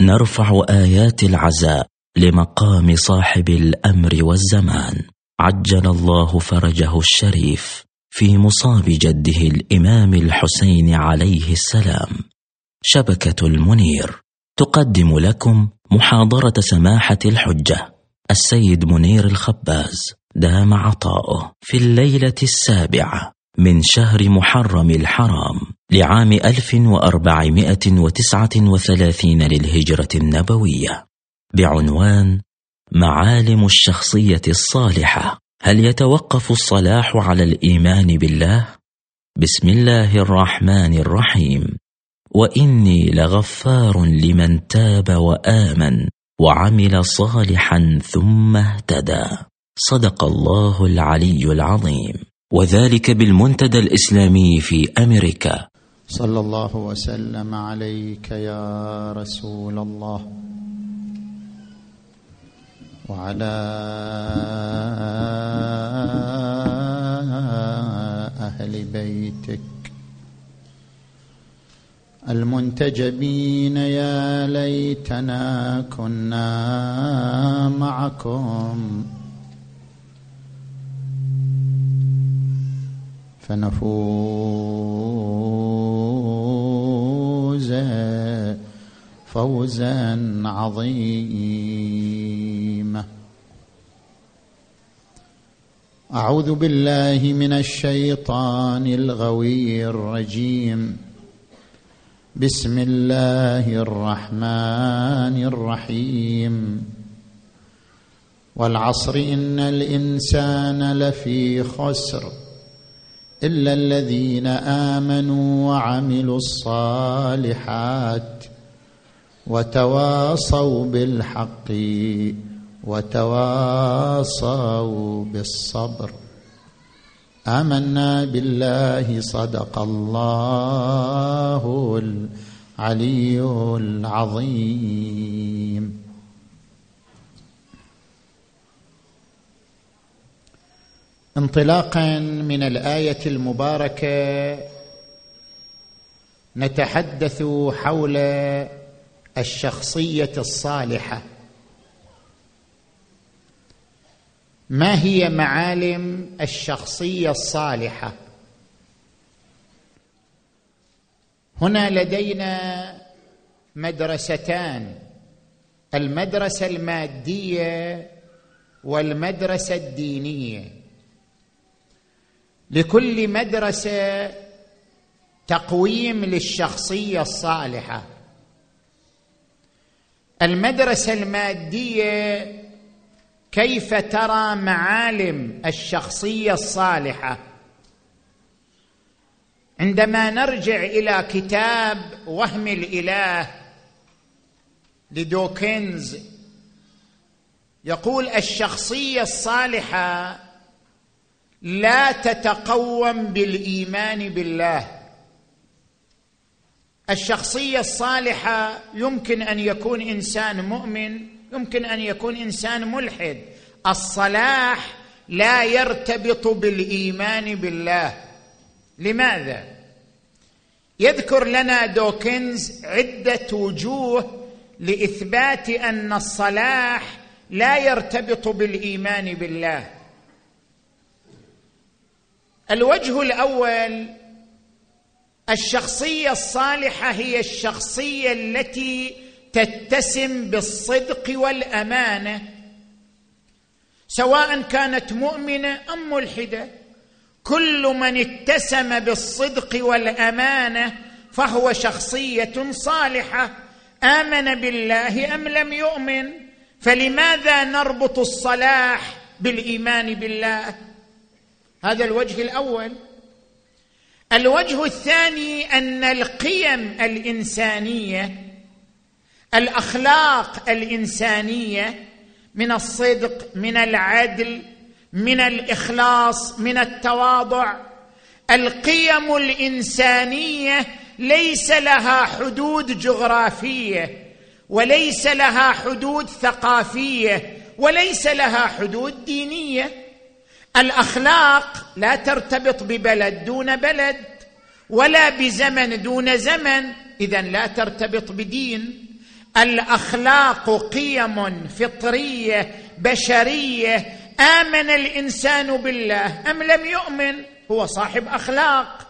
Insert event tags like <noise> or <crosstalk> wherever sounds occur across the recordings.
نرفع آيات العزاء لمقام صاحب الأمر والزمان. عجل الله فرجه الشريف في مصاب جده الإمام الحسين عليه السلام. شبكة المنير. تقدم لكم محاضرة سماحة الحجة. السيد منير الخباز دام عطاؤه في الليلة السابعة. من شهر محرم الحرام لعام 1439 للهجرة النبوية. بعنوان معالم الشخصية الصالحة. هل يتوقف الصلاح على الإيمان بالله؟ بسم الله الرحمن الرحيم. وإني لغفار لمن تاب وآمن وعمل صالحا ثم اهتدى. صدق الله العلي العظيم. وذلك بالمنتدى الإسلامي في أمريكا. صلى الله وسلم عليك يا رسول الله. وعلى أهل بيتك. المنتجبين يا ليتنا كنا معكم. فنفوز فوزا عظيما. أعوذ بالله من الشيطان الغوي الرجيم. بسم الله الرحمن الرحيم. والعصر إن الإنسان لفي خسر. إلا الذين آمنوا وعملوا الصالحات وتواصوا بالحق وتواصوا بالصبر. آمنا بالله صدق الله العلي العظيم. انطلاقا من الآية المباركة نتحدث حول الشخصية الصالحة. ما هي معالم الشخصية الصالحة؟ هنا لدينا مدرستان المدرسة المادية والمدرسة الدينية. لكل مدرسة تقويم للشخصية الصالحة. المدرسة المادية كيف ترى معالم الشخصية الصالحة؟ عندما نرجع إلى كتاب وهم الإله لدوكنز يقول الشخصية الصالحة لا تتقوم بالإيمان بالله. الشخصية الصالحة يمكن أن يكون إنسان مؤمن يمكن أن يكون إنسان ملحد. الصلاح لا يرتبط بالإيمان بالله. لماذا؟ يذكر لنا دوكنز عدة وجوه لإثبات أن الصلاح لا يرتبط بالإيمان بالله. الوجه الأول الشخصية الصالحة هي الشخصية التي تتسم بالصدق والأمانة سواء كانت مؤمنة أم ملحدة. كل من اتسم بالصدق والأمانة فهو شخصية صالحة. آمن بالله أم لم يؤمن؟ فلماذا نربط الصلاح بالإيمان بالله؟ هذا الوجه الأول. الوجه الثاني أن القيم الإنسانية الأخلاق الإنسانية من الصدق من العدل من الإخلاص من التواضع. القيم الإنسانية ليس لها حدود جغرافية وليس لها حدود ثقافية وليس لها حدود دينية. الأخلاق لا ترتبط ببلد دون بلد ولا بزمن دون زمن. اذا لا ترتبط بدين. الأخلاق قيم فطرية بشرية. آمن الإنسان بالله. أم لم يؤمن؟ هو صاحب أخلاق.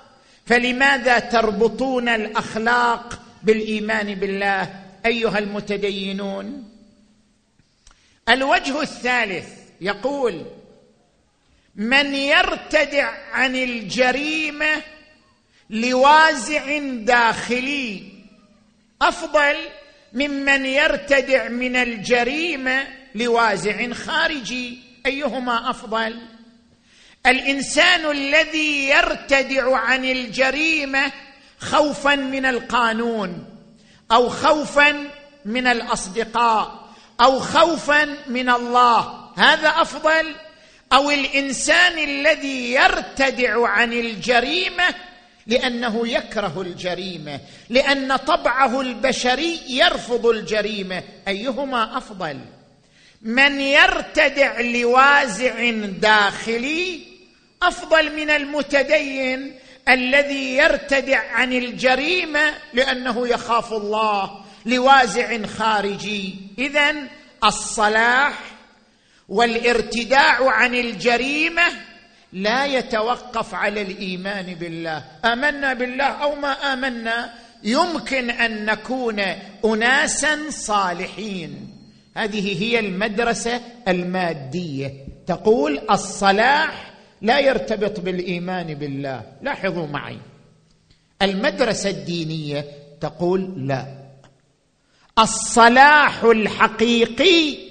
فلماذا تربطون الأخلاق بالإيمان بالله؟ أيها المتدينون. الوجه الثالث يقول من يرتدع عن الجريمة لوازع داخلي. أفضل ممن يرتدع من الجريمة لوازع خارجي. أيهما أفضل؟ الإنسان الذي يرتدع عن الجريمة خوفا من القانون أو خوفا من الأصدقاء أو خوفا من الله. هذا أفضل؟ أو الإنسان الذي يرتدع عن الجريمة لأنه يكره الجريمة لأن طبعه البشري يرفض الجريمة. أيهما أفضل؟ من يرتدع لوازع داخلي أفضل من المتدين الذي يرتدع عن الجريمة لأنه يخاف الله لوازع خارجي. اذا الصلاح والارتداع عن الجريمة لا يتوقف على الإيمان بالله. آمنا بالله أو ما آمنا يمكن أن نكون اناسا صالحين. هذه هي المدرسة المادية. تقول الصلاح لا يرتبط بالإيمان بالله. لاحظوا معي. المدرسة الدينية تقول لا. الصلاح الحقيقي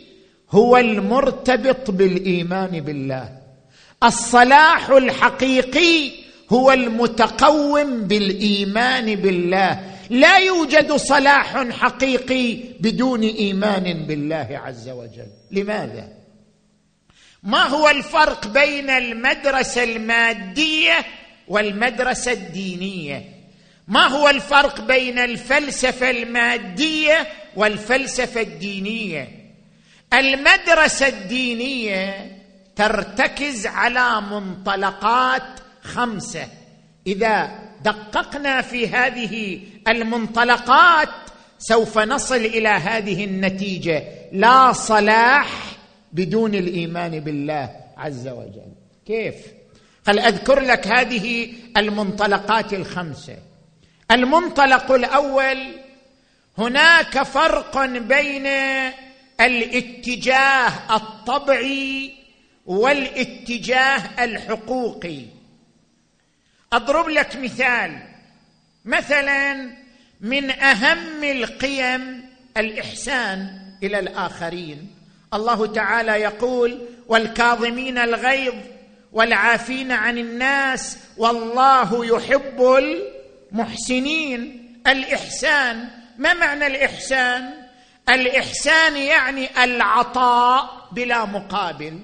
هو المرتبط بالإيمان بالله. الصلاح الحقيقي هو المتقوم بالإيمان بالله. لا يوجد صلاح حقيقي بدون إيمان بالله عز وجل. لماذا؟ ما هو الفرق بين المدرسة المادية والمدرسة الدينية؟ ما هو الفرق بين الفلسفة المادية والفلسفة الدينية؟ المدرسة الدينية ترتكز على منطلقات خمسة. إذا دققنا في هذه المنطلقات سوف نصل إلى هذه النتيجة. لا صلاح بدون الإيمان بالله عز وجل. كيف؟ هل أذكر لك هذه المنطلقات الخمسة. المنطلق الأول هناك فرق بين الاتجاه الطبعي والاتجاه الحقوقي. أضرب لك مثال. مثلا من أهم القيم الإحسان إلى الآخرين. الله تعالى يقول والكاظمين الغيظ والعافين عن الناس والله يحب المحسنين. الإحسان ما معنى الإحسان؟ الإحسان يعني العطاء بلا مقابل.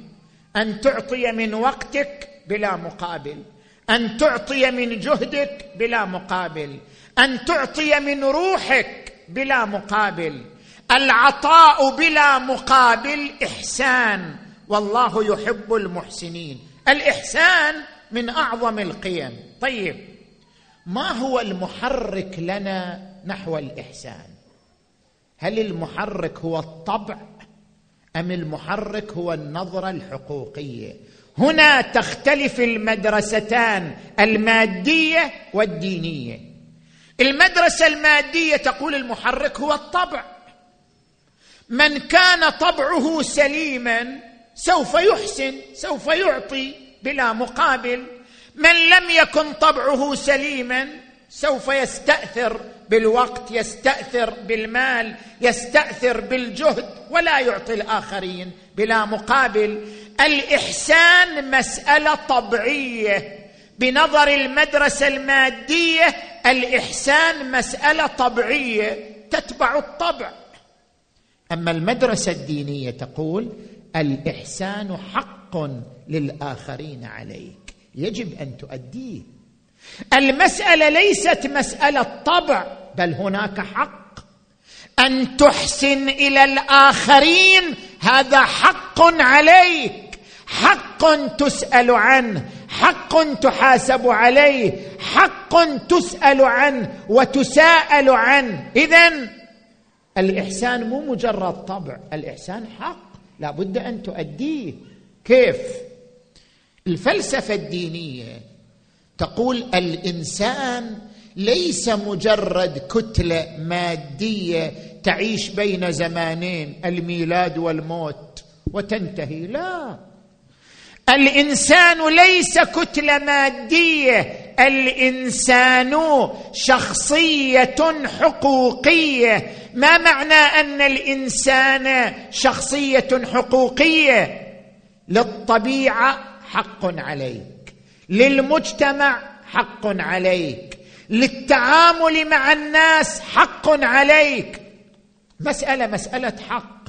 أن تعطي من وقتك بلا مقابل. أن تعطي من جهدك بلا مقابل. أن تعطي من روحك بلا مقابل. العطاء بلا مقابل إحسان. والله يحب المحسنين. الإحسان من أعظم القيم. طيب ما هو المحرك لنا نحو الإحسان؟ هل المحرك هو الطبع أم المحرك هو النظرة الحقوقية؟ هنا تختلف المدرستان المادية والدينية. المدرسة المادية تقول المحرك هو الطبع. من كان طبعه سليما سوف يحسن سوف يعطي بلا مقابل. من لم يكن طبعه سليما سوف يستأثر بالوقت يستأثر بالمال يستأثر بالجهد ولا يعطي الآخرين بلا مقابل. الإحسان مسألة طبيعية. بنظر المدرسة المادية الإحسان مسألة طبيعية تتبع الطبع. أما المدرسة الدينية تقول الإحسان حق للآخرين عليك. يجب أن تؤديه. المسألة ليست مسألة طبع بل هناك حق. أن تحسن إلى الآخرين هذا حق عليك. حق تسأل عنه حق تحاسب عليه حق تسأل عنه وتساءل عنه. اذا الإحسان مو مجرد طبع الإحسان حق. لا بد أن تؤديه. كيف؟ الفلسفة الدينية تقول الإنسان ليس مجرد كتلة مادية تعيش بين زمانين الميلاد والموت وتنتهي. لا. الإنسان ليس كتلة مادية الإنسان شخصية حقوقية. ما معنى أن الإنسان شخصية حقوقية؟ للطبيعة حق عليك للمجتمع حق عليك. للتعامل مع الناس حق عليك. مسألة مسألة حق.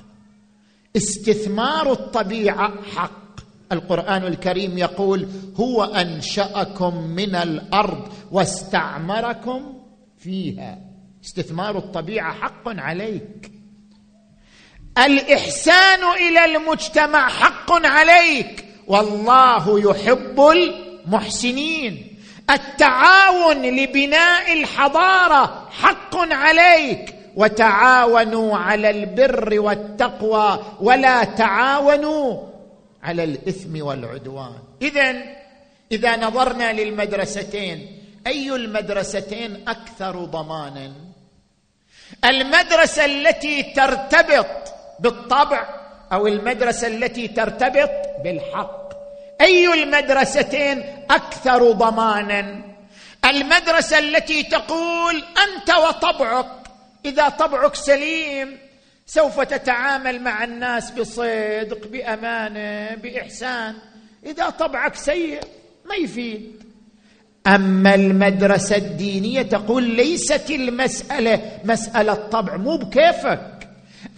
استثمار الطبيعة حق. القرآن الكريم يقول هو أنشأكم من الأرض واستعمركم فيها. استثمار الطبيعة حق عليك. الإحسان إلى المجتمع حق عليك. والله يحب المحسنين التعاون لبناء الحضارة حق عليك. وتعاونوا على البر والتقوى ولا تعاونوا على الإثم والعدوان. اذا إذا نظرنا للمدرستين أي المدرستين أكثر ضمانا؟ المدرسة التي ترتبط بالطبع أو المدرسة التي ترتبط بالحق. أي المدرستين أكثر ضمانا؟ المدرسة التي تقول أنت وطبعك إذا طبعك سليم سوف تتعامل مع الناس بصدق بأمانة بإحسان. إذا طبعك سيء ما يفيد. أما المدرسة الدينية تقول ليست المسألة مسألة طبع مو بكيفك.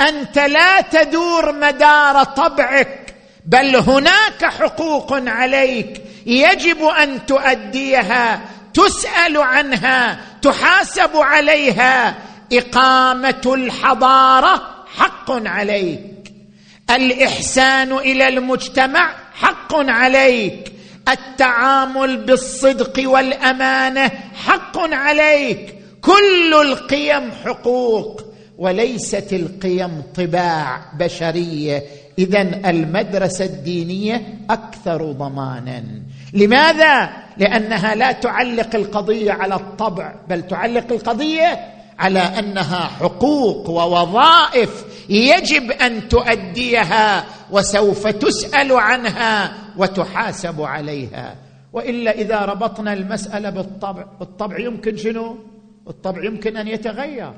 أنت لا تدور مدار طبعك. بل هناك حقوق عليك يجب أن تؤديها تسأل عنها تحاسب عليها. إقامة الحضارة حق عليك. الإحسان إلى المجتمع حق عليك. التعامل بالصدق والأمانة حق عليك. كل القيم حقوق وليست القيم طباع بشرية. اذا المدرسة الدينية أكثر ضمانا. لماذا؟ لأنها لا تعلق القضية على الطبع بل تعلق القضية على أنها حقوق ووظائف يجب أن تؤديها وسوف تسأل عنها وتحاسب عليها. وإلا إذا ربطنا المسألة بالطبع الطبع يمكن شنو؟ الطبع يمكن أن يتغير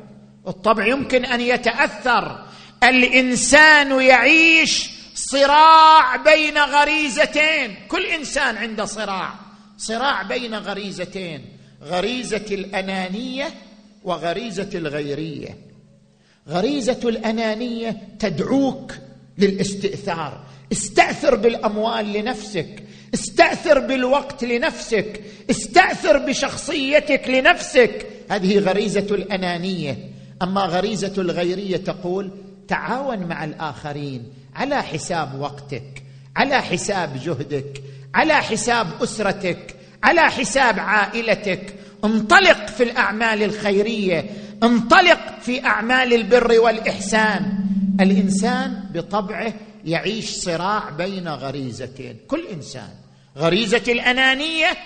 الطبع يمكن أن يتأثر الإنسان يعيش صراع بين غريزتين. كل إنسان عنده صراع. صراع بين غريزتين. غريزة الأنانية وغريزة الغيرية. غريزة الأنانية تدعوك للاستئثار. استأثر بالأموال لنفسك. استأثر بالوقت لنفسك. استأثر بشخصيتك لنفسك. هذه غريزة الأنانية. أما غريزة الغيرية تقول تعاون مع الآخرين على حساب وقتك على حساب جهدك على حساب أسرتك على حساب عائلتك. انطلق في الأعمال الخيرية انطلق في أعمال البر والإحسان. الإنسان بطبعه يعيش صراع بين غريزتين. كل إنسان غريزة الأنانية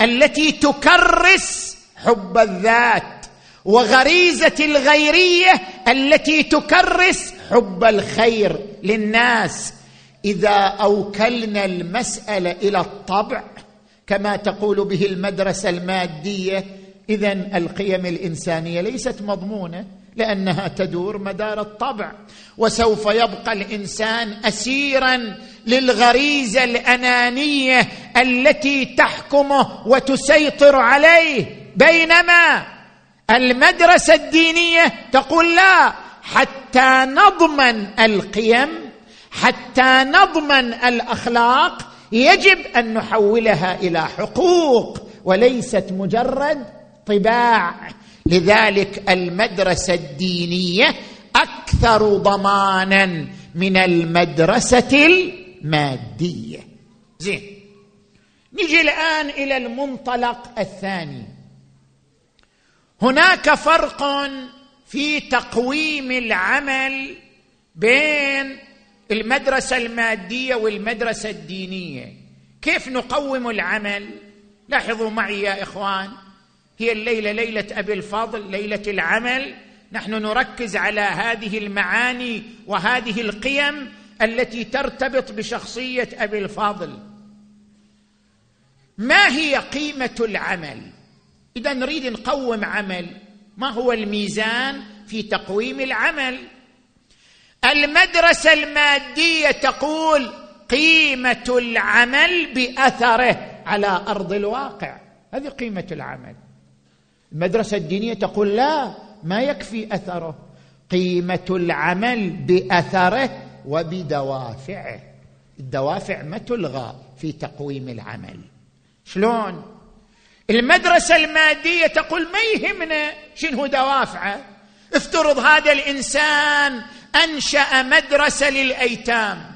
التي تكرس حب الذات. وغريزة الغيرية التي تكرس حب الخير للناس. إذا أوكلنا المسألة إلى الطبع كما تقول به المدرسة المادية اذا القيم الإنسانية ليست مضمونة لأنها تدور مدار الطبع. وسوف يبقى الإنسان اسيرا للغريزة الأنانية التي تحكمه وتسيطر عليه بينما المدرسة الدينية تقول لا حتى نضمن القيم حتى نضمن الأخلاق يجب أن نحولها إلى حقوق وليست مجرد طباع. لذلك المدرسة الدينية أكثر ضمانا من المدرسة المادية. زين نجي الآن إلى المنطلق الثاني. هناك فرق في تقويم العمل بين المدرسة المادية والمدرسة الدينية. كيف نقوم العمل؟ لاحظوا معي يا إخوان هي الليلة ليلة أبي الفضل ليلة العمل. نحن نركز على هذه المعاني وهذه القيم التي ترتبط بشخصية أبي الفاضل ما هي قيمة العمل؟ إذا نريد نقوم عمل ما هو الميزان في تقويم العمل؟ المدرسة المادية تقول قيمة العمل بأثره على أرض الواقع. هذه قيمة العمل. المدرسة الدينية تقول لا ما يكفي أثره. قيمة العمل بأثره وبدوافعه. الدوافع ما تلغى في تقويم العمل. شلون؟ المدرسة المادية تقول ما يهمنا شنو دوافعه؟ افترض هذا الإنسان أنشأ مدرسة للأيتام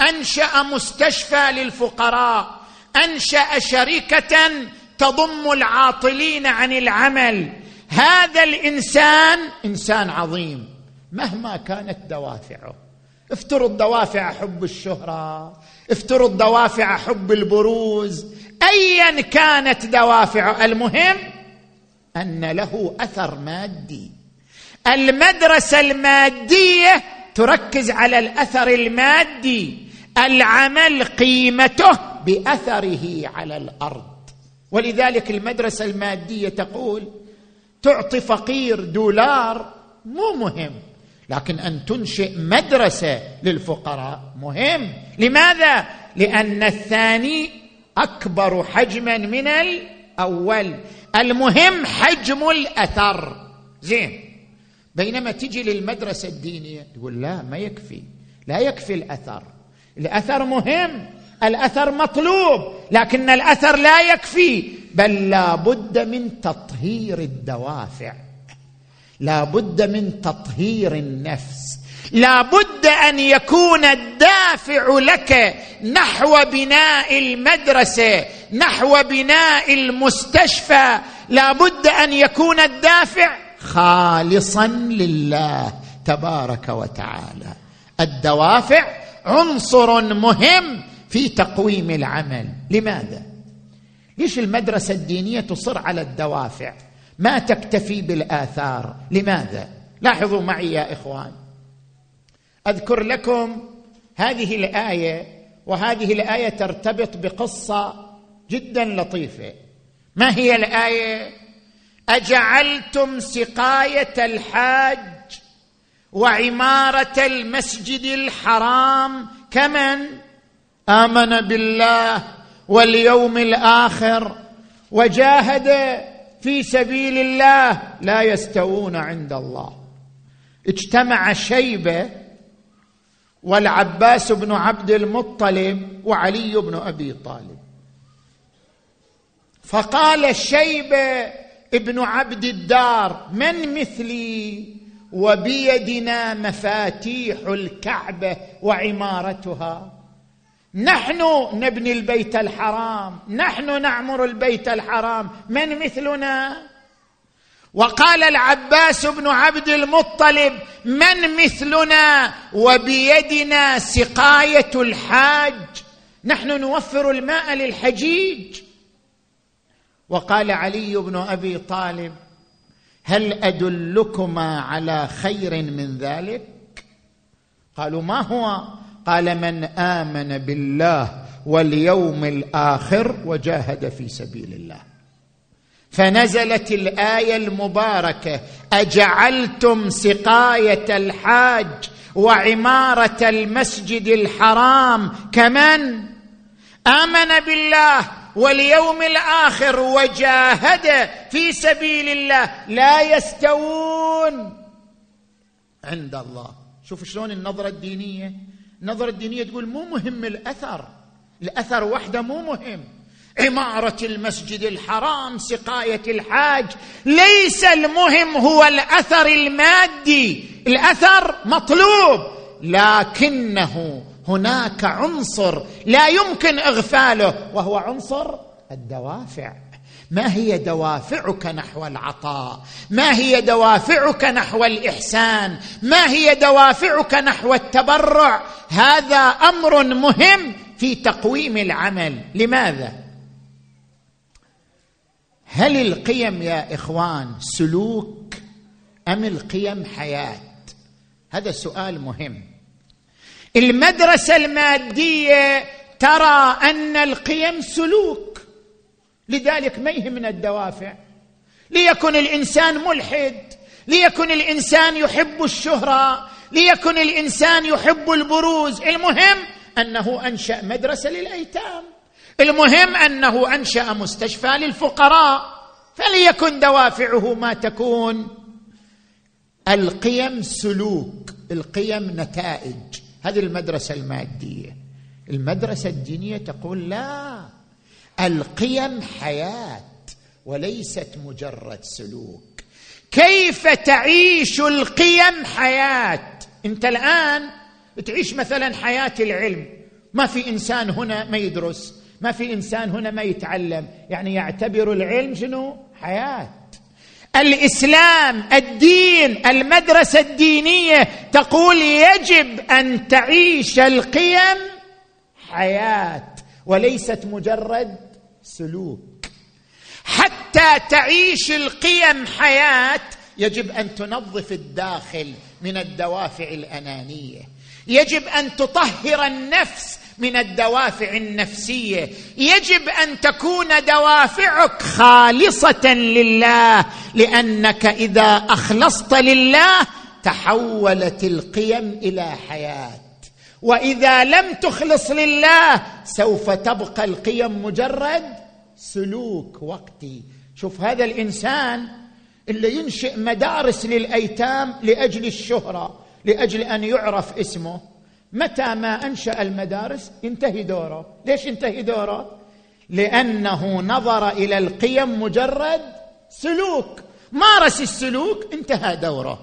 أنشأ مستشفى للفقراء أنشأ شركة تضم العاطلين عن العمل. هذا الإنسان إنسان عظيم مهما كانت دوافعه. افترض دوافع حب الشهرة افترض دوافع حب البروز ايا كانت دوافعه المهم أن له أثر مادي. المدرسة المادية تركز على الأثر المادي. العمل قيمته بأثره على الأرض. ولذلك المدرسة المادية تقول تعطي فقير دولار مو مهم لكن أن تنشئ مدرسة للفقراء مهم. لماذا؟ لأن الثاني أكبر حجما من الأول. المهم حجم الأثر. زين. بينما تجي للمدرسة الدينية تقول لا ما يكفي. لا يكفي الأثر. الأثر مهم. الأثر مطلوب. لكن الأثر لا يكفي. بل لا بد من تطهير الدوافع. لا بد من تطهير النفس. لا بد أن يكون الدافع لك نحو بناء المدرسة نحو بناء المستشفى. لا بد أن يكون الدافع خالصا لله تبارك وتعالى. الدوافع عنصر مهم في تقويم العمل. لماذا؟ ليش المدرسة الدينية تصر على الدوافع؟ ما تكتفي بالآثار. لماذا؟ لاحظوا معي يا إخوان أذكر لكم هذه الآية وهذه الآية ترتبط بقصة جدا لطيفة. ما هي الآية؟ أجعلتم سقاية الحاج وعمارة المسجد الحرام. كمن؟ آمن بالله واليوم الآخر. وجاهد في سبيل الله. لا يستوون عند الله. اجتمع شيبة والعباس بن عبد المطلب وعلي بن أبي طالب. فقال الشيبه ابن عبد الدار من مثلي؟ وبيدنا مفاتيح الكعبة وعمارتها. نحن نبني البيت الحرام نحن نعمر البيت الحرام. من مثلنا؟ وقال العباس بن عبد المطلب من مثلنا وبيدنا سقاية الحاج؟ نحن نوفر الماء للحجيج. وقال علي بن أبي طالب هل أدلكما على خير من ذلك؟ قالوا ما هو؟ قال من آمن بالله واليوم الآخر وجاهد في سبيل الله. فنزلت الآية المباركة أجعلتم سقاية الحاج وعمارة المسجد الحرام كمن؟ آمن بالله واليوم الآخر وجاهد في سبيل الله لا يستوون. عند الله. شوف شلون النظرة الدينية. النظرة الدينية تقول مو مهم الأثر. الأثر وحده مو مهم. عمارة المسجد الحرام سقاية الحاج. ليس المهم هو الأثر المادي. الأثر مطلوب. لكنه هناك عنصر لا يمكن إغفاله وهو عنصر الدوافع. ما هي دوافعك نحو العطاء؟ ما هي دوافعك نحو الإحسان؟ ما هي دوافعك نحو التبرع؟ هذا أمر مهم في تقويم العمل. لماذا؟ هل القيم يا إخوان سلوك أم القيم حياة؟ هذا سؤال مهم. المدرسة المادية ترى أن القيم سلوك. لذلك ما يهمنا الدوافع؟ ليكن الإنسان ملحد ليكن الإنسان يحب الشهرة ليكن الإنسان يحب البروز. المهم أنه أنشأ مدرسة للأيتام. المهم أنه أنشأ مستشفى للفقراء فليكن دوافعه ما تكون. القيم سلوك القيم نتائج. هذه المدرسة المادية. المدرسة الدينية تقول لا القيم حياة وليست مجرد سلوك. كيف تعيش القيم حياة؟ أنت الآن تعيش مثلا حياة العلم. ما في إنسان هنا ما يدرس. ما في إنسان هنا ما يتعلم. يعني يعتبر العلم شنو؟ حياة. الإسلام الدين المدرسة الدينية تقول يجب أن تعيش القيم حياة وليست مجرد سلوك. حتى تعيش القيم حياة يجب أن تنظف الداخل من الدوافع الأنانية. يجب أن تطهر النفس من الدوافع النفسية. يجب أن تكون دوافعك خالصة لله لأنك إذا أخلصت لله تحولت القيم إلى حياة. وإذا لم تخلص لله سوف تبقى القيم مجرد سلوك وقتي. شوف هذا الإنسان اللي ينشئ مدارس للأيتام لأجل الشهرة لأجل أن يعرف اسمه. متى ما أنشأ المدارس؟ ينتهي دوره. ليش ينتهي دوره؟ لأنه نظر إلى القيم مجرد سلوك. مارس السلوك انتهى دوره.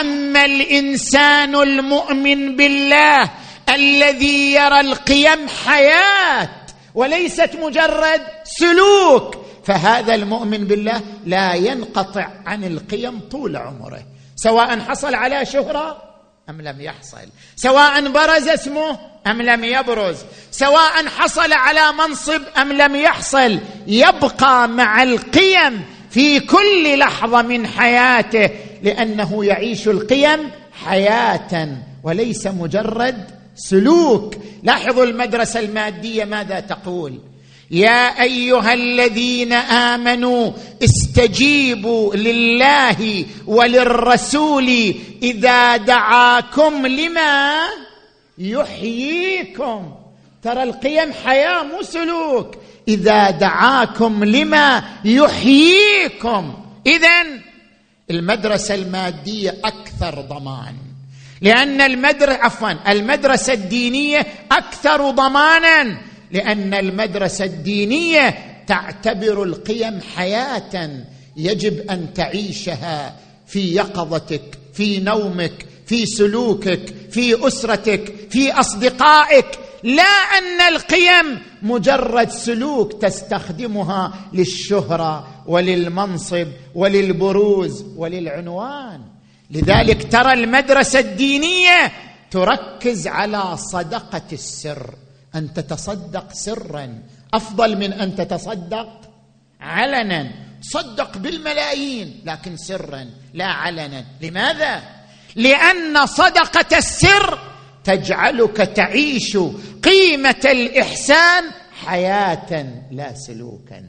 أما الإنسان المؤمن بالله الذي يرى القيم حياة وليست مجرد سلوك فهذا المؤمن بالله لا ينقطع عن القيم طول عمره. سواء حصل على شهرة أم لم يحصل؟ سواء برز اسمه أم لم يبرز. سواء حصل على منصب أم لم يحصل. يبقى مع القيم في كل لحظة من حياته لأنه يعيش القيم حياة وليس مجرد سلوك. لاحظوا المدرسة المادية ماذا تقول؟ يا أيها الذين آمنوا استجيبوا لله وللرسول إذا دعاكم لما يحييكم. ترى القيم حياة مو سلوك. إذا دعاكم لما يحييكم. اذا المدرسة المادية أكثر ضمان. لأن المدرسة عفوا المدرسة الدينية أكثر ضمانا. لأن المدرسة الدينية تعتبر القيم حياة يجب أن تعيشها في يقظتك في نومك في سلوكك في أسرتك في أصدقائك. لا أن القيم مجرد سلوك تستخدمها للشهرة وللمنصب وللبروز وللعنوان. لذلك ترى المدرسة الدينية تركز على صدقة السر. أن تتصدق سرا. أفضل من أن تتصدق علنا. تصدق بالملايين لكن سرا لا علنا. لماذا؟ لأن صدقة السر تجعلك تعيش قيمة الإحسان حياة لا سلوكا.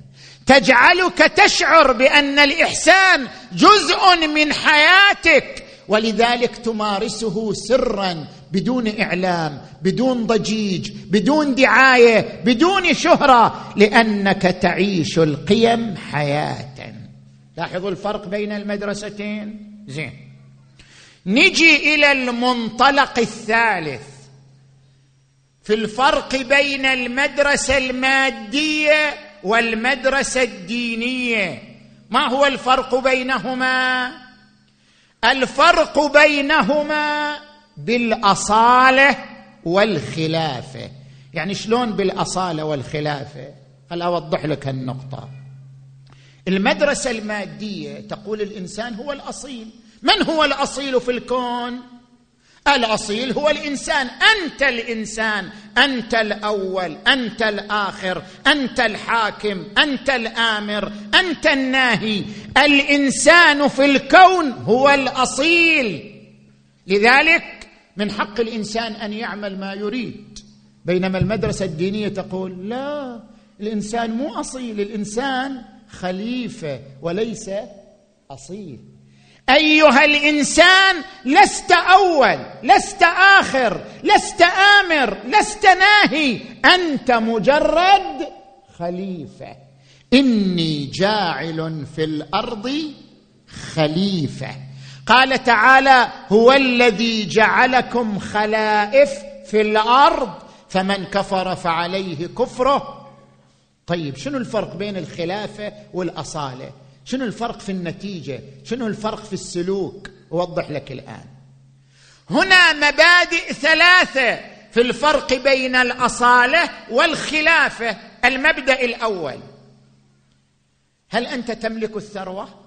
تجعلك تشعر بأن الإحسان جزء من حياتك ولذلك تمارسه سرا. بدون إعلام بدون ضجيج بدون دعاية بدون شهرة لأنك تعيش القيم حياة. لاحظوا الفرق بين المدرستين؟ زين. نجي إلى المنطلق الثالث. في الفرق بين المدرسة المادية والمدرسة الدينية. ما هو الفرق بينهما؟ الفرق بينهما بالأصالة والخلافة. يعني شلون بالأصالة والخلافة؟ خل أوضح لك النقطه المدرسة المادية تقول الإنسان هو الأصيل. من هو الأصيل في الكون؟ الأصيل هو الإنسان. أنت الإنسان. أنت الأول. أنت الآخر. أنت الحاكم. أنت الآمر. أنت الناهي. الإنسان في الكون هو الأصيل. لذلك من حق الإنسان أن يعمل ما يريد. بينما المدرسة الدينية تقول لا الإنسان مو أصيل الإنسان خليفة وليس أصيل. أيها الإنسان لست أول لست آخر لست آمر لست ناهي أنت مجرد خليفة. إني جاعل في الأرض خليفة. قال تعالى هو الذي جعلكم خلائف في الأرض فمن كفر فعليه كفره. طيب شنو الفرق بين الخلافة والأصالة؟ شنو الفرق في النتيجة؟ شنو الفرق في السلوك؟ أوضح لك الآن. هنا مبادئ ثلاثة في الفرق بين الأصالة والخلافة. المبدأ الأول هل أنت تملك الثروة؟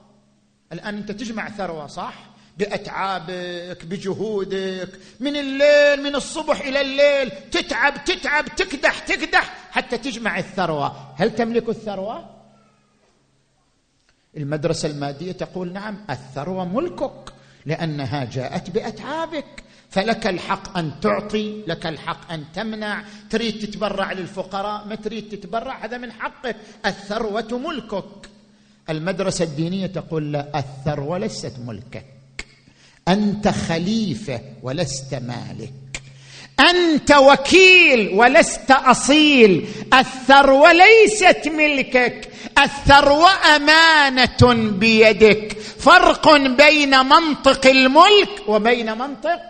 الآن أنت تجمع ثروة صح؟ بأتعابك بجهودك من الليل من الصبح إلى الليل تتعب تتعب تكدح تكدح حتى تجمع الثروة. هل تملك الثروة؟ المدرسة المادية تقول نعم الثروة ملكك لأنها جاءت بأتعابك. فلك الحق أن تعطي لك الحق أن تمنع. تريد تتبرع للفقراء؟ ما تريد تتبرع هذا من حقك. الثروة ملكك. المدرسة الدينية تقول لا الثروه ليست ملكك. أنت خليفة ولست مالك. أنت وكيل ولست أصيل. الثروه ليست ملكك. الثروه امانه بيدك. فرق بين منطق الملك وبين منطق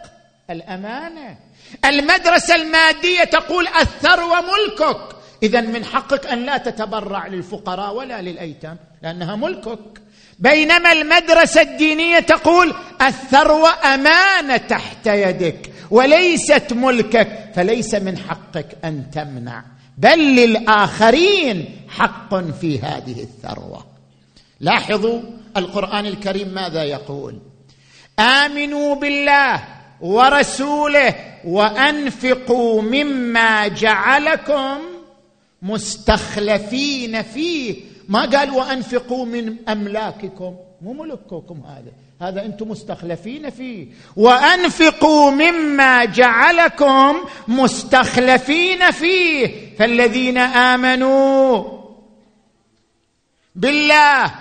الأمانة. المدرسة المادية تقول الثروه ملكك إذا من حقك أن لا تتبرع للفقراء ولا للأيتام لأنها ملكك. بينما المدرسة الدينية تقول الثروه امانه تحت يدك وليست ملكك فليس من حقك أن تمنع. بل للآخرين حق في هذه الثروة. لاحظوا القرآن الكريم ماذا يقول؟ آمنوا بالله ورسوله وأنفقوا مما جعلكم مستخلفين فيه. ما قال وأنفقوا من أملاككم. مو ملككم هذا. هذا أنتم مستخلفين فيه. وأنفقوا مما جعلكم مستخلفين فيه. فالذين آمنوا بالله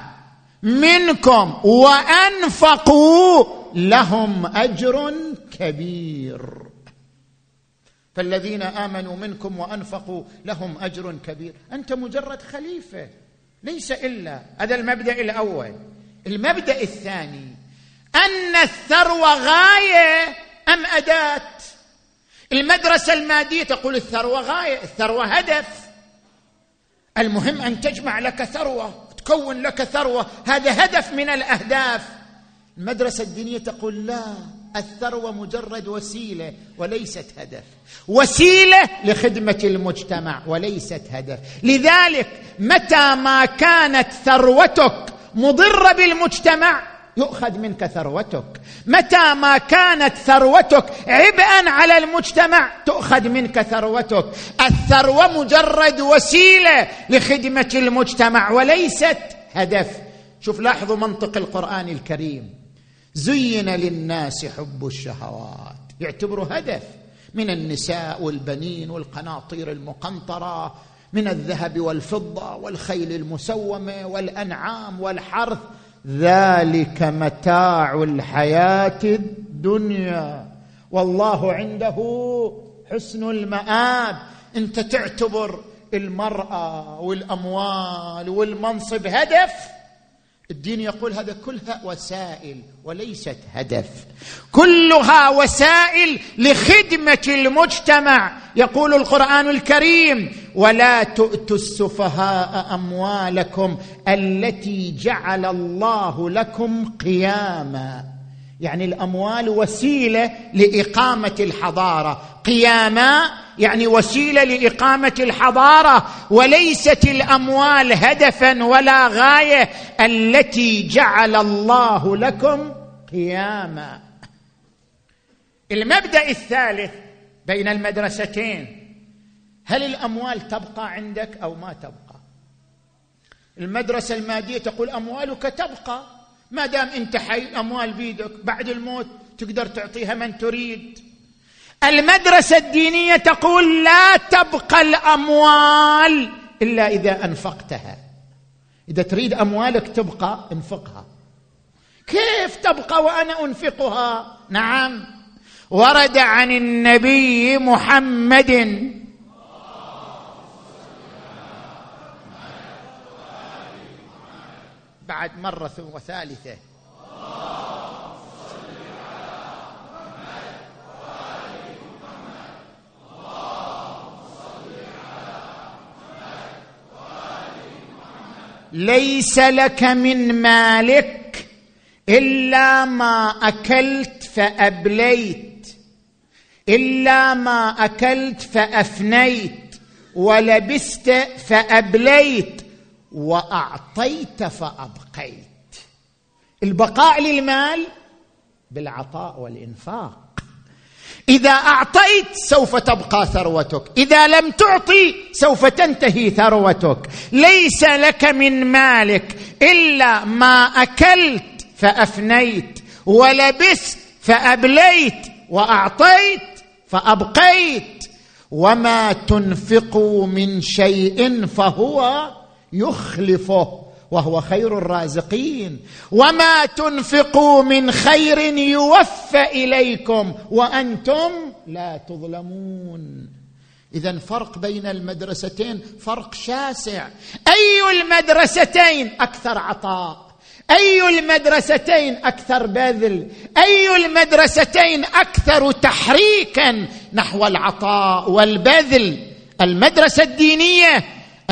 منكم وأنفقوا لهم أجر كبير. فالذين آمنوا منكم وأنفقوا لهم أجر كبير. أنت مجرد خليفة ليس إلا هذا المبدأ الأول. المبدأ الثاني أن الثروه غايه أم أداة؟ المدرسة المادية تقول الثروه غايه الثروه هدف المهم أن تجمع لك ثروة تكون لك ثروة. هذا هدف من الأهداف. المدرسة الدينية تقول لا الثروه مجرد وسيلة وليست هدف. وسيلة لخدمة المجتمع وليست هدف. لذلك متى ما كانت ثروتك مضرة بالمجتمع يؤخذ منك ثروتك. متى ما كانت ثروتك عبئا على المجتمع تؤخذ منك ثروتك. الثروة مجرد وسيلة لخدمة المجتمع وليست هدف. شوف لاحظوا منطق القرآن الكريم. زين للناس حب الشهوات. يعتبره هدف من النساء والبنين والقناطير المقنطرة من الذهب والفضة والخيل المسومة والأنعام والحرث. ذلك متاع الحياة الدنيا. والله عنده حسن المآب. انت تعتبر المرأة والأموال والمنصب هدف الدين يقول هذا كلها وسائل وليست هدف. كلها وسائل لخدمة المجتمع يقول القرآن الكريم. ولا تؤتوا السفهاء أموالكم التي جعل الله لكم قياما. يعني الأموال وسيلة لإقامة الحضارة. قياما يعني وسيلة لإقامة الحضارة. وليست الأموال هدفا ولا غاية التي جعل الله لكم قياما. المبدأ الثالث بين المدرستين. هل الأموال تبقى عندك أو ما تبقى؟ المدرسة المادية تقول أموالك تبقى. ما دام انت حي أموال بيدك بعد الموت تقدر تعطيها من تريد. المدرسة الدينية تقول لا تبقى الأموال إلا إذا أنفقتها. إذا تريد أموالك تبقى انفقها. كيف تبقى وأنا أنفقها؟ نعم. ورد عن النبي محمد بعد مرة وثالثة ليس لك من مالك إلا ما أكلت فأبليت إلا ما أكلت فأفنيت ولبست فأبليت وأعطيت فأبقيت. البقاء للمال بالعطاء والإنفاق. إذا أعطيت سوف تبقى ثروتك. إذا لم تعطي سوف تنتهي ثروتك. ليس لك من مالك إلا ما أكلت فأفنيت ولبست فأبليت وأعطيت فأبقيت. وما تنفقوا من شيء فهو يخلفه. وهو خير الرازقين. وما تنفقوا من خير يوفى إليكم وأنتم لا تظلمون. اذا فرق بين المدرستين فرق شاسع. أي المدرستين أكثر عطاء؟ أي المدرستين أكثر بذل؟ أي المدرستين أكثر تحريكا نحو العطاء والبذل؟ المدرسة الدينية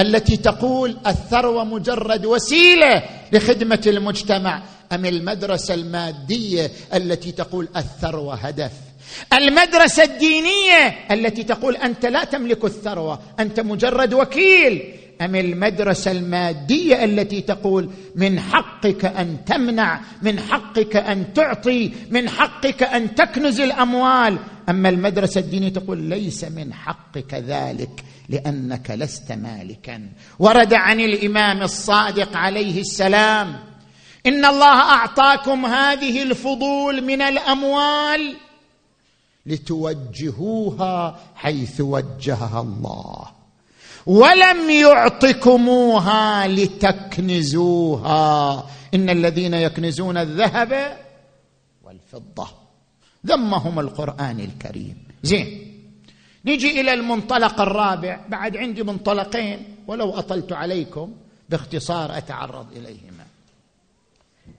التي تقول الثروة مجرد وسيلة لخدمة المجتمع. أم المدرسة المادية التي تقول الثروة هدف؟ المدرسة الدينية التي تقول أنت لا تملك الثروة أنت مجرد وكيل. أم المدرسة المادية التي تقول من حقك أن تمنع من حقك أن تعطي من حقك أن تكنز الأموال. أما المدرسة الدينية تقول ليس من حقك ذلك. لأنك لست مالكا. ورد عن الإمام الصادق عليه السلام إن الله أعطاكم هذه الفضول من الأموال لتوجهوها حيث وجهها الله ولم يعطكموها لتكنزوها. إن الذين يكنزون الذهب والفضة ذمهم القرآن الكريم. زين. نجي إلى المنطلق الرابع. بعد عندي منطلقين ولو أطلت عليكم باختصار أتعرض إليهما.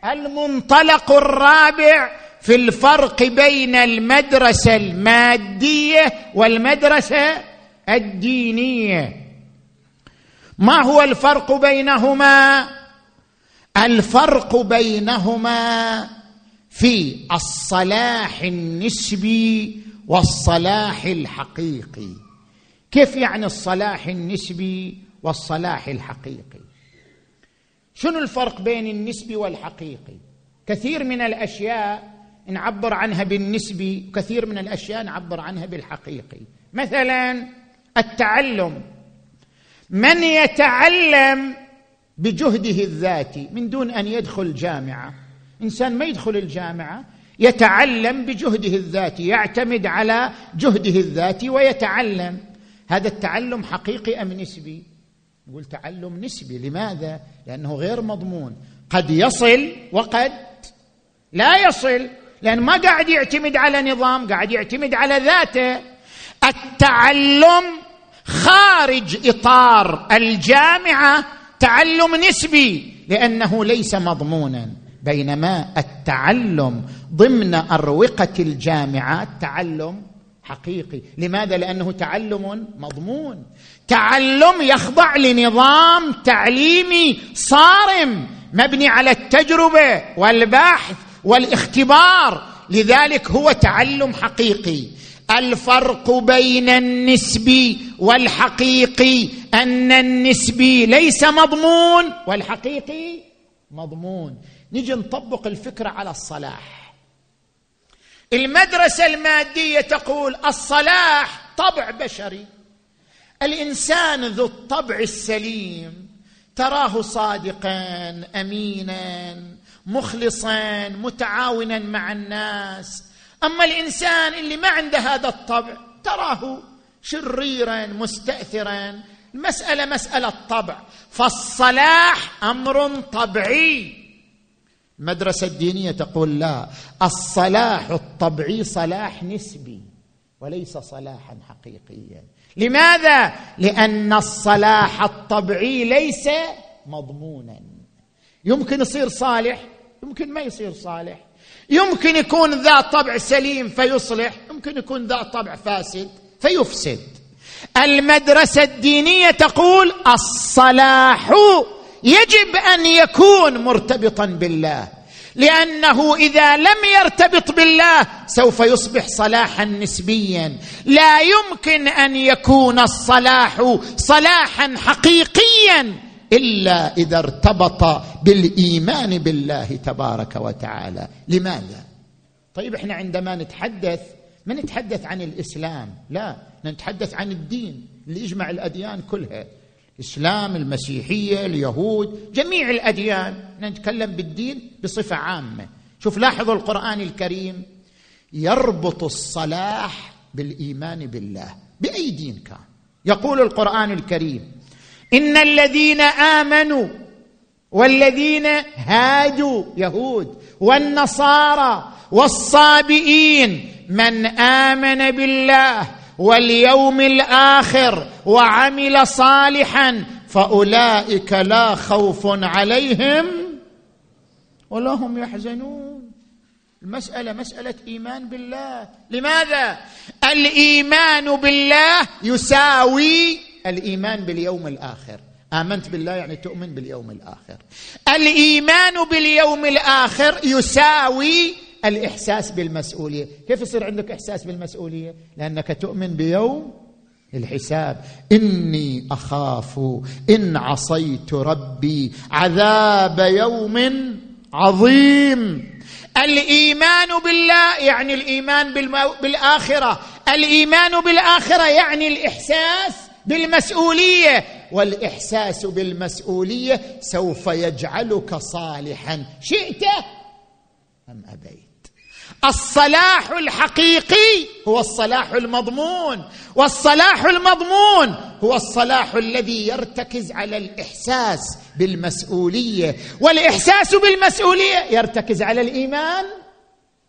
المنطلق الرابع في الفرق بين المدرسة المادية والمدرسة الدينية. ما هو الفرق بينهما؟ الفرق بينهما في الصلاح النسبي والصلاح الحقيقي. كيف يعني الصلاح النسبي والصلاح الحقيقي؟ شنو الفرق بين النسبي والحقيقي؟ كثير من الأشياء نعبر عنها بالنسبي وكثير من الأشياء نعبر عنها بالحقيقي. مثلا التعلم. من يتعلم بجهده الذاتي؟ من دون أن يدخل جامعة. إنسان ما يدخل الجامعة يتعلم بجهده الذاتي يعتمد على جهده الذاتي ويتعلم. هذا التعلم حقيقي أم نسبي؟ نقول تعلم نسبي. لماذا؟ لأنه غير مضمون. قد يصل وقد لا يصل. لأن ما قاعد يعتمد على نظام قاعد يعتمد على ذاته. التعلم خارج إطار الجامعة تعلم نسبي لأنه ليس مضمونا. بينما التعلم ضمن أروقة الجامعات تعلم حقيقي. لماذا؟ لأنه تعلم مضمون. تعلم يخضع لنظام تعليمي صارم مبني على التجربة والبحث والاختبار. لذلك هو تعلم حقيقي. الفرق بين النسبي والحقيقي أن النسبي ليس مضمون والحقيقي مضمون. نجي نطبق الفكرة على الصلاح. المدرسة المادية تقول الصلاح طبع بشري. الإنسان ذو الطبع السليم تراه صادقا امينا مخلصا متعاونا مع الناس. أما الإنسان اللي ما عنده هذا الطبع تراه شريرا مستاثرا. المسألة مسألة طبع فالصلاح أمر طبيعي. المدرسة الدينية تقول لا الصلاح الطبيعي صلاح نسبي وليس صلاحا حقيقيا. لماذا؟ لأن الصلاح الطبيعي ليس مضمونا. يمكن يصير صالح يمكن ما يصير صالح. يمكن يكون ذا طبع سليم فيصلح يمكن يكون ذا طبع فاسد فيفسد. المدرسة الدينية تقول الصلاح يجب أن يكون مرتبطا بالله لأنه إذا لم يرتبط بالله سوف يصبح صلاحا نسبيا. لا يمكن أن يكون الصلاح صلاحا حقيقيا إلا إذا ارتبط بالإيمان بالله تبارك وتعالى. لماذا؟ طيب إحنا عندما نتحدث ما نتحدث عن الإسلام؟ لا نتحدث عن الدين اللي يجمع الأديان كلها. الإسلام المسيحية اليهود جميع الأديان. نتكلم بالدين بصفة عامة. شوف لاحظوا القرآن الكريم. يربط الصلاح بالإيمان بالله. بأي دين كان؟ يقول القرآن الكريم إن الذين آمنوا والذين هادوا يهود والنصارى والصابئين من آمن بالله واليوم الآخر وعمل صالحا فأولئك لا خوف عليهم ولا هم يحزنون. المسألة مسألة إيمان بالله. لماذا؟ الإيمان بالله يساوي الإيمان باليوم الآخر. آمنت بالله يعني تؤمن باليوم الآخر. الإيمان باليوم الآخر يساوي الإحساس بالمسؤولية. كيف يصير عندك إحساس بالمسؤولية؟ لأنك تؤمن بيوم الحساب. إني أخاف إن عصيت ربي عذاب يوم عظيم. الإيمان بالله يعني الإيمان. بالآخرة. الإيمان بالآخرة يعني الإحساس بالمسؤولية. والإحساس بالمسؤولية سوف يجعلك صالحا. شئت أم أبيت؟ الصلاح الحقيقي هو الصلاح المضمون والصلاح المضمون هو الصلاح الذي يرتكز على الإحساس بالمسؤولية. والإحساس بالمسؤولية يرتكز على الإيمان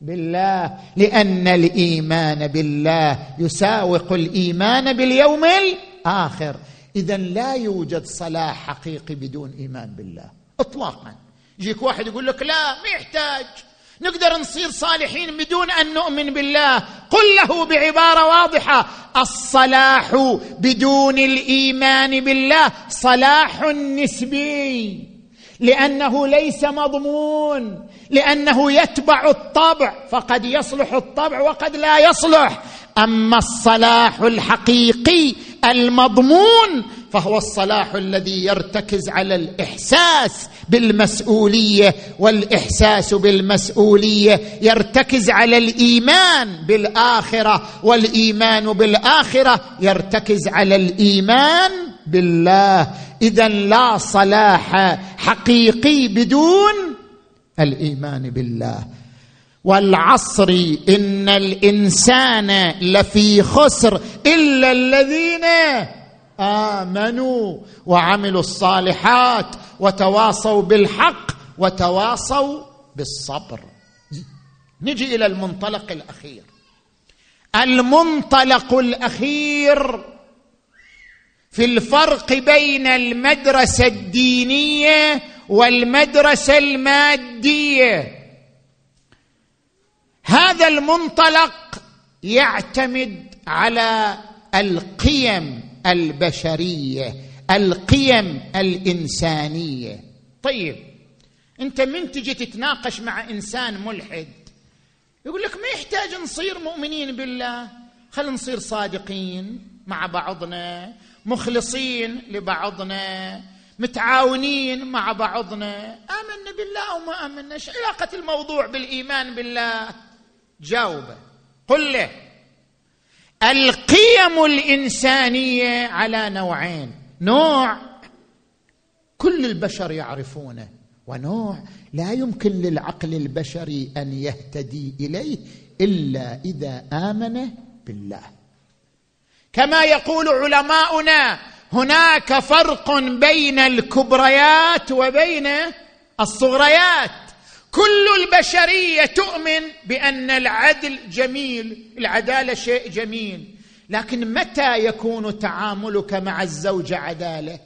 بالله لأن الإيمان بالله يساوق الإيمان باليوم الآخر. اذا لا يوجد صلاح حقيقي بدون إيمان بالله اطلاقا. يجيك واحد يقول لك لا ما يحتاج. نقدر نصير صالحين بدون أن نؤمن بالله. قل له بعبارة واضحة. الصلاح بدون الإيمان بالله صلاح نسبي. لأنه ليس مضمون. لأنه يتبع الطبع. فقد يصلح الطبع وقد لا يصلح. أما الصلاح الحقيقي المضمون فهو الصلاح الذي يرتكز على الإحساس بالمسؤولية والإحساس بالمسؤولية يرتكز على الإيمان بالآخرة والإيمان بالآخرة يرتكز على الإيمان بالله. إذا لا صلاح حقيقي بدون الإيمان بالله. والعصر إن الإنسان لفي خسر إلا الذين آمنوا وعملوا الصالحات وتواصوا بالحق وتواصوا بالصبر. نجي إلى المنطلق الأخير. المنطلق الأخير في الفرق بين المدرسة الدينية والمدرسة المادية. هذا المنطلق يعتمد على القيم. البشرية القيم الإنسانية. طيب أنت من تجي تتناقش مع إنسان ملحد؟ يقول لك ما يحتاج نصير مؤمنين بالله خلينا نصير صادقين مع بعضنا مخلصين لبعضنا متعاونين مع بعضنا. آمنا بالله أو ما إيش علاقة الموضوع بالإيمان بالله. جاوبه. قل له. القيم الإنسانية على نوعين. نوع كل البشر يعرفونه ونوع لا يمكن للعقل البشري أن يهتدي إليه إلا إذا آمن بالله. كما يقول علماؤنا هناك فرق بين الكبريات وبين الصغريات. كل البشرية تؤمن بأن العدل جميل العدالة شيء جميل. لكن متى يكون تعاملك مع الزوجه عدالة؟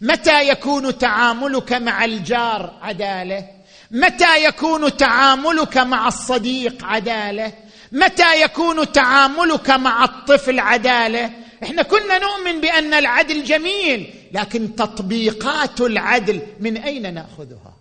متى يكون تعاملك مع الجار عدالة؟ متى يكون تعاملك مع الصديق عدالة؟ متى يكون تعاملك مع الطفل عدالة؟ إحنا كنا نؤمن بأن العدل جميل لكن تطبيقات العدل من أين نأخذها؟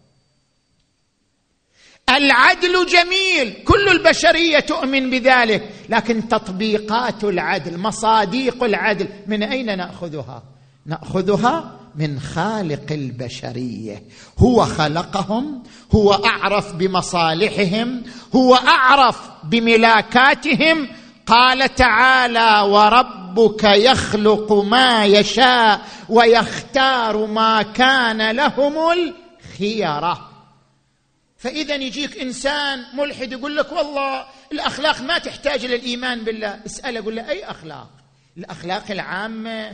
العدل جميل كل البشرية تؤمن بذلك لكن تطبيقات العدل مصاديق العدل من أين نأخذها؟ نأخذها من خالق البشرية هو خلقهم هو أعرف بمصالحهم هو أعرف بملاكاتهم. قال تعالى وربك يخلق ما يشاء ويختار ما كان لهم الخيرة. فإذا يجيك إنسان ملحد يقول لك والله الأخلاق ما تحتاج إلى الإيمان بالله. اسأله قل له أي أخلاق؟ الأخلاق العامة.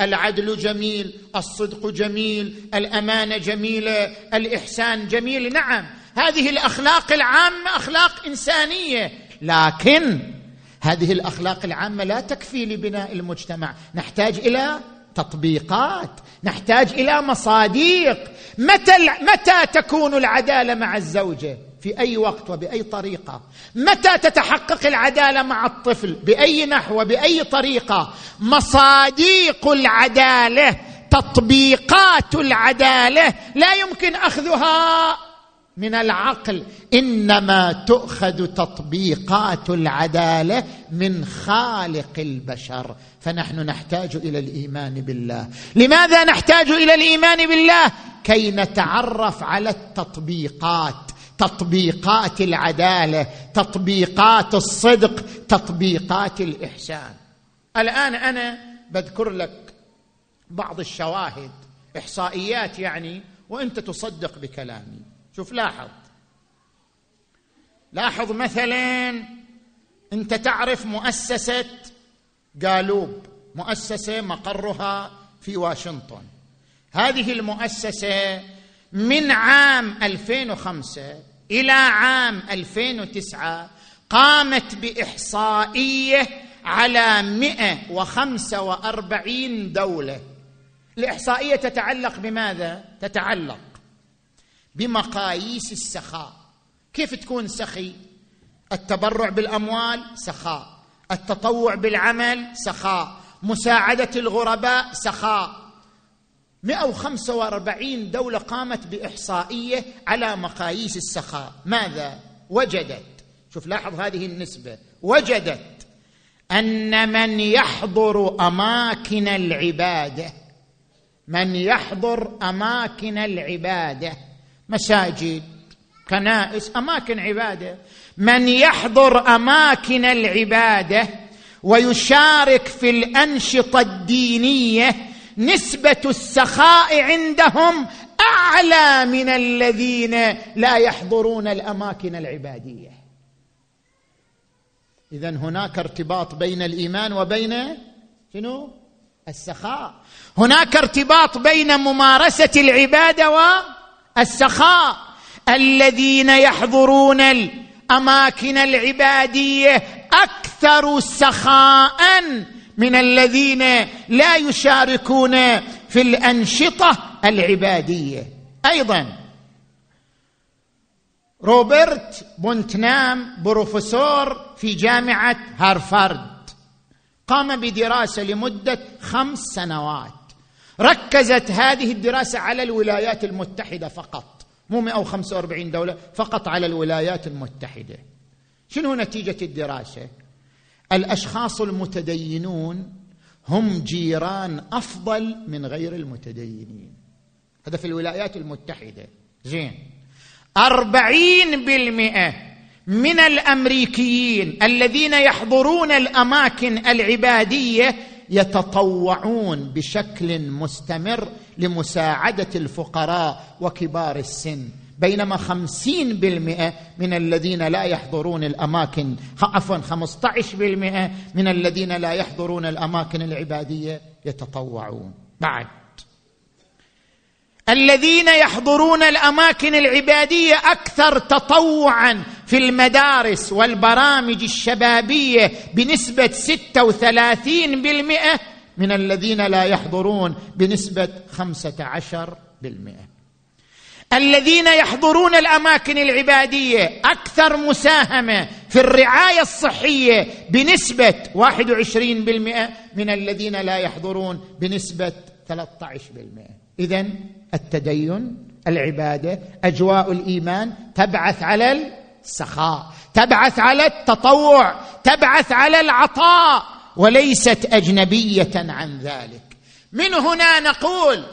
العدل جميل الصدق جميل الأمانة جميلة الإحسان جميل. نعم هذه الأخلاق العامة أخلاق إنسانية. لكن هذه الأخلاق العامة لا تكفي لبناء المجتمع. نحتاج إلى تطبيقات نحتاج إلى مصاديق. متى متى تكون العدالة مع الزوجة؟ في أي وقت وبأي طريقة؟ متى تتحقق العدالة مع الطفل؟ بأي نحو وبأي طريقة؟ مصاديق العدالة تطبيقات العدالة لا يمكن أخذها من العقل. إنما تؤخذ تطبيقات العدالة من خالق البشر. فنحن نحتاج إلى الإيمان بالله. لماذا نحتاج إلى الإيمان بالله؟ كي نتعرف على التطبيقات. تطبيقات العدالة تطبيقات الصدق تطبيقات الإحسان. الآن أنا بذكر لك بعض الشواهد إحصائيات يعني وأنت تصدق بكلامي. شوف لاحظ. لاحظ مثلا أنت تعرف مؤسسة قالوب. مؤسسة مقرها في واشنطن. هذه المؤسسة من عام 2005 إلى عام 2009 قامت بإحصائية على 145 دولة. الإحصائية تتعلق بماذا؟ تتعلق بمقاييس السخاء. كيف تكون سخي؟ التبرع بالأموال سخاء. التطوع بالعمل سخاء. مساعدة الغرباء سخاء. 145 دولة قامت بإحصائية على مقاييس السخاء. ماذا؟ وجدت. شوف لاحظ هذه النسبة. وجدت أن من يحضر أماكن العبادة من يحضر أماكن العبادة مساجد كنائس أماكن عبادة. من يحضر أماكن العبادة ويشارك في الأنشطة الدينية نسبة السخاء عندهم أعلى من الذين لا يحضرون الأماكن العبادية. اذا هناك ارتباط بين الإيمان وبين شنو؟ السخاء. هناك ارتباط بين ممارسة العبادة والسخاء الذين يحضرون الأماكن العبادية أكثر سخاء من الذين لا يشاركون في الأنشطة العبادية. أيضا روبرت بونتنام بروفيسور في جامعة هارفارد. قام بدراسة لمدة خمس سنوات. ركزت هذه الدراسة على الولايات المتحدة فقط. مو 145 دولة فقط على الولايات المتحدة. شنو نتيجة الدراسة؟ الأشخاص المتدينون هم جيران أفضل من غير المتدينين. هذا في الولايات المتحدة. زين. أربعين بالمئة من الأمريكيين الذين يحضرون الأماكن العبادية يتطوعون بشكل مستمر لمساعدة الفقراء وكبار السن. بينما خمسين بالمئة من الذين لا يحضرون الأماكن عفوا خمسة عشر بالمئة من الذين لا يحضرون الأماكن العبادية يتطوعون. بعد. الذين يحضرون الأماكن العبادية أكثر تطوعا في المدارس والبرامج الشبابية بنسبة 36% من الذين لا يحضرون بنسبة 15% الذين يحضرون الأماكن العبادية أكثر مساهمة في الرعاية الصحية بنسبة 21% من الذين لا يحضرون بنسبة 13% اذا التدين العبادة أجواء الإيمان تبعث على السخاء تبعث على التطوع تبعث على العطاء وليست أجنبية عن ذلك. من هنا نقول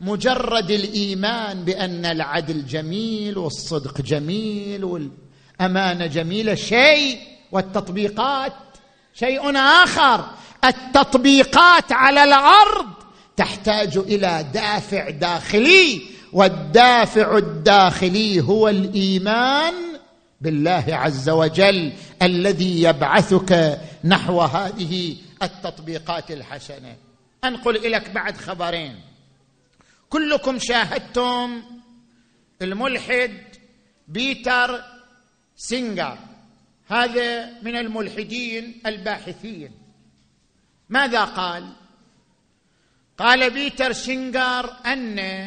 مجرد الإيمان بأن العدل جميل والصدق جميل والامانه جميله شيء والتطبيقات شيء آخر. التطبيقات على الأرض تحتاج إلى دافع داخلي والدافع الداخلي هو الإيمان بالله عز وجل الذي يبعثك نحو هذه التطبيقات الحسنة. أنقل إليك بعد خبرين. كلكم شاهدتم الملحد بيتر سينجر هذا من الملحدين الباحثين. ماذا قال؟ قال بيتر سينجر أن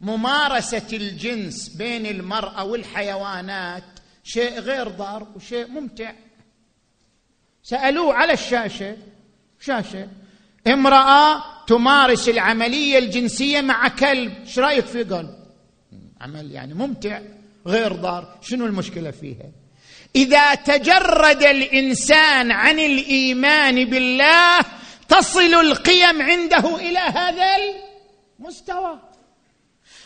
ممارسة الجنس بين المرأة والحيوانات شيء غير ضار وشيء ممتع. سألوه على الشاشة شاشة امرأة تمارس العملية الجنسية مع كلب إيش رأيك في قال عمل يعني ممتع غير ضار شنو المشكلة فيها؟ إذا تجرد الإنسان عن الإيمان بالله تصل القيم عنده إلى هذا المستوى.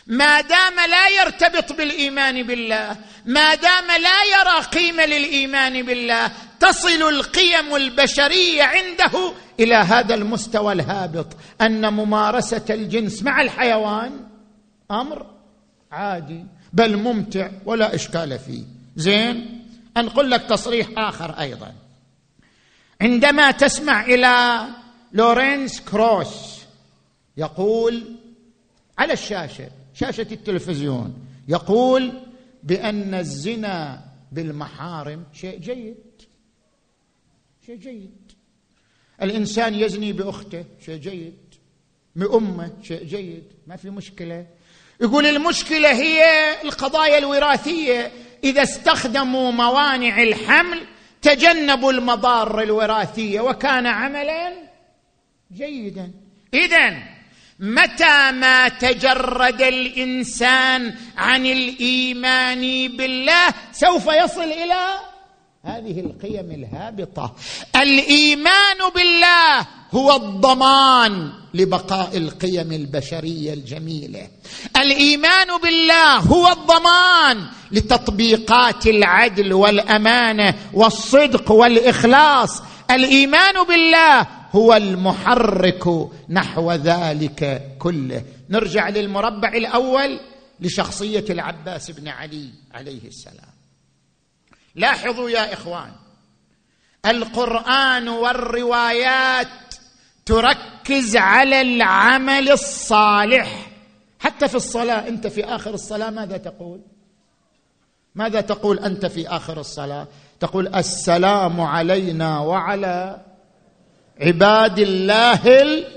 ما دام لا يرتبط بالإيمان بالله ما دام لا يرى قيمة للإيمان بالله تصل القيم البشرية عنده إلى هذا المستوى الهابط. أن ممارسة الجنس مع الحيوان أمر عادي بل ممتع ولا إشكال فيه. زين؟ أنقل لك تصريح آخر أيضا. عندما تسمع إلى لورينس كروس يقول على الشاشة شاشة التلفزيون يقول بأن الزنا بالمحارم شيء جيد. شيء جيد. الإنسان يزني بأخته شيء جيد. بأمه شيء جيد. ما في مشكلة. يقول المشكلة هي القضايا الوراثية. إذا استخدموا موانع الحمل تجنبوا المضار الوراثية. وكان عملا جيدا. اذا متى ما تجرد الإنسان عن الإيمان بالله سوف يصل إلى هذه القيم الهابطة. الإيمان بالله هو الضمان لبقاء القيم البشرية الجميلة. الإيمان بالله هو الضمان لتطبيقات العدل والأمانة والصدق والإخلاص. الإيمان بالله هو المحرك نحو ذلك كله. نرجع للمربع الأول لشخصية العباس بن علي عليه السلام. لاحظوا يا إخوان القرآن والروايات تركز على العمل الصالح. حتى في الصلاة أنت في آخر الصلاة ماذا تقول؟ ماذا تقول أنت في آخر الصلاة؟ تقول السلام علينا وعلى عباد الله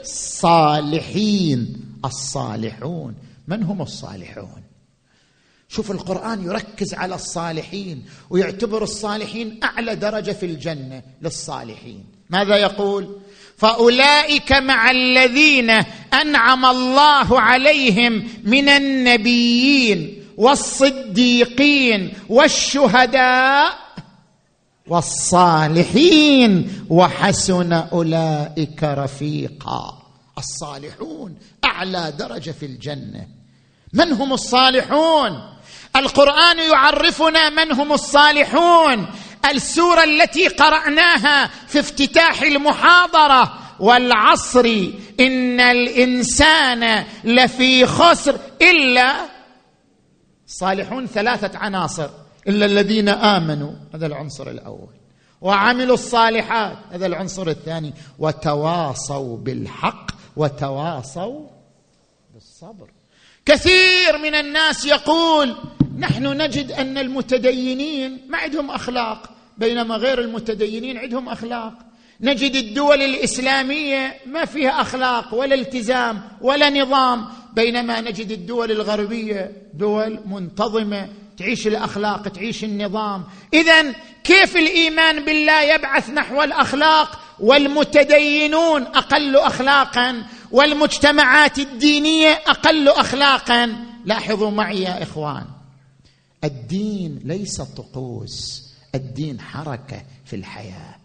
الصالحين. الصالحون. من هم الصالحون؟ شوف القرآن يركز على الصالحين ويعتبر الصالحين أعلى درجة في الجنة للصالحين. ماذا يقول؟ فأولئك مع الذين أنعم الله عليهم من النبيين والصديقين والشهداء والصالحين وحسن أولئك رفيقا. الصالحون أعلى درجة في الجنة. من هم الصالحون؟ القرآن يعرفنا من هم الصالحون. السورة التي قرأناها في افتتاح المحاضرة والعصر إن الإنسان لفي خسر إلا صالحون ثلاثة عناصر. إلا الذين آمنوا. هذا العنصر الأول. وعملوا الصالحات. هذا العنصر الثاني. وتواصوا بالحق وتواصوا بالصبر. كثير من الناس يقول نحن نجد أن المتدينين ما عندهم أخلاق بينما غير المتدينين عندهم أخلاق. نجد الدول الإسلامية ما فيها أخلاق ولا التزام ولا نظام بينما نجد الدول الغربية دول منتظمة تعيش الأخلاق تعيش النظام. اذا كيف الإيمان بالله يبعث نحو الأخلاق؟ والمتدينون أقل اخلاقا والمجتمعات الدينية أقل اخلاقا. لاحظوا معي يا إخوان الدين ليس طقوس الدين حركة في الحياة.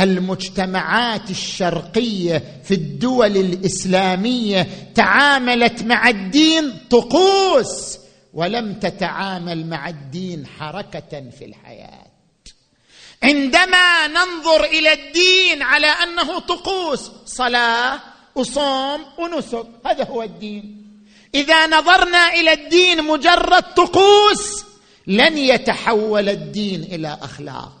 المجتمعات الشرقية في الدول الإسلامية تعاملت مع الدين طقوس. ولم تتعامل مع الدين حركة في الحياة. عندما ننظر إلى الدين على أنه طقوس صلاة وصوم ونسك هذا هو الدين. إذا نظرنا إلى الدين مجرد طقوس لن يتحول الدين إلى أخلاق.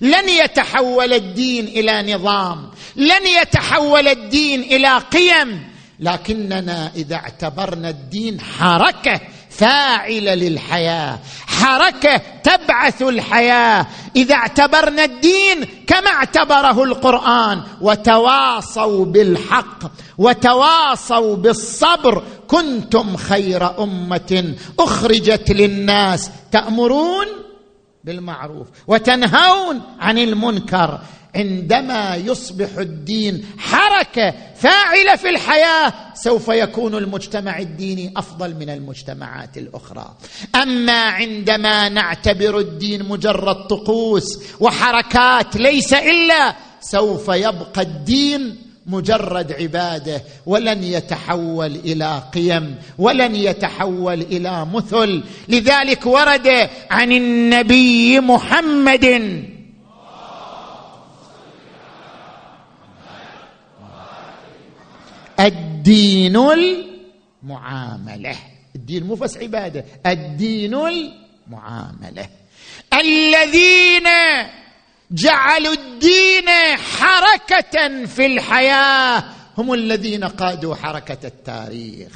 لن يتحول الدين إلى نظام. لن يتحول الدين إلى قيم. لكننا إذا اعتبرنا الدين حركة فاعله للحياة. حركة تبعث الحياة. إذا اعتبرنا الدين كما اعتبره القرآن. وتواصوا بالحق. وتواصوا بالصبر. كنتم خير أمة أخرجت للناس تأمرون بالمعروف وتنهون عن المنكر. عندما يصبح الدين حركة فاعلة في الحياة سوف يكون المجتمع الديني أفضل من المجتمعات الأخرى. أما عندما نعتبر الدين مجرد طقوس وحركات ليس إلا سوف يبقى الدين مجرد عبادة ولن يتحول إلى قيم ولن يتحول إلى مثل. لذلك ورد عن النبي محمد الدين المعاملة. الدين مو بس عبادة الدين المعاملة. الذين جعلوا الدين حركة في الحياة هم الذين قادوا حركة التاريخ.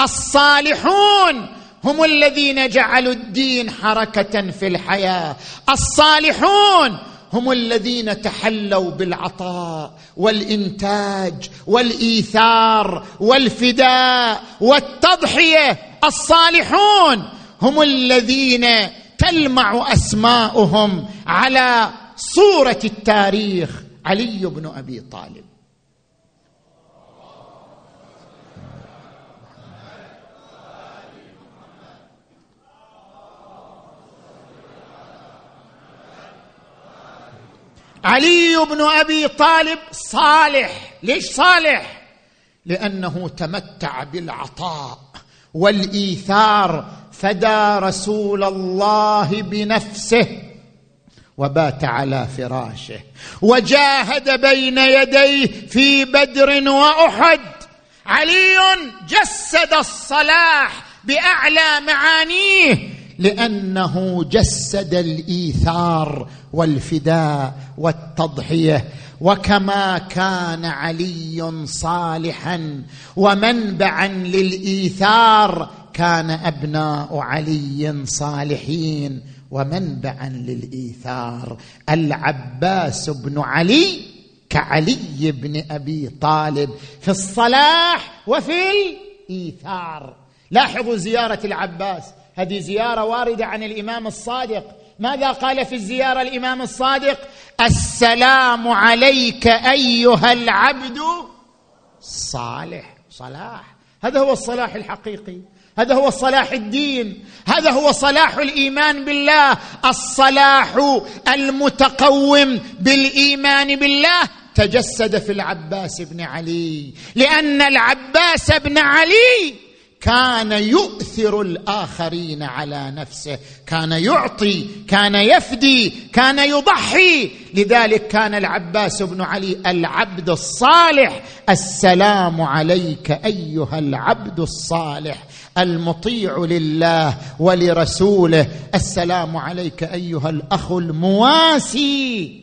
الصالحون هم الذين جعلوا الدين حركة في الحياة. الصالحون هم الذين تحلوا بالعطاء والإنتاج والإيثار والفداء والتضحية الصالحون. هم الذين تلمع أسماؤهم على صورة التاريخ علي بن أبي طالب. علي بن أبي طالب صالح. ليش صالح؟ لأنه تمتع بالعطاء والإيثار فدى رسول الله بنفسه وبات على فراشه وجاهد بين يديه في بدر وأحد. علي جسد الصلاح بأعلى معانيه لأنه جسد الإيثار والفداء والتضحية وكما كان علي صالحا ومنبعا للإيثار كان أبناء علي صالحين ومنبعا للإيثار. العباس بن علي كعلي بن أبي طالب في الصلاح وفي الإيثار. لاحظوا زيارة العباس. هذه زيارة واردة عن الإمام الصادق. ماذا قال في الزيارة الإمام الصادق؟ السلام عليك أيها العبد الصالح صلاح. هذا هو الصلاح الحقيقي. هذا هو صلاح الدين. هذا هو صلاح الإيمان بالله. الصلاح المتقوم بالإيمان بالله. تجسد في العباس بن علي. لأن العباس بن علي كان يؤثر الآخرين على نفسه. كان يعطي كان يفدي كان يضحي. لذلك كان العباس بن علي العبد الصالح. السلام عليك أيها العبد الصالح. المطيع لله ولرسوله. السلام عليك أيها الأخ المواسي.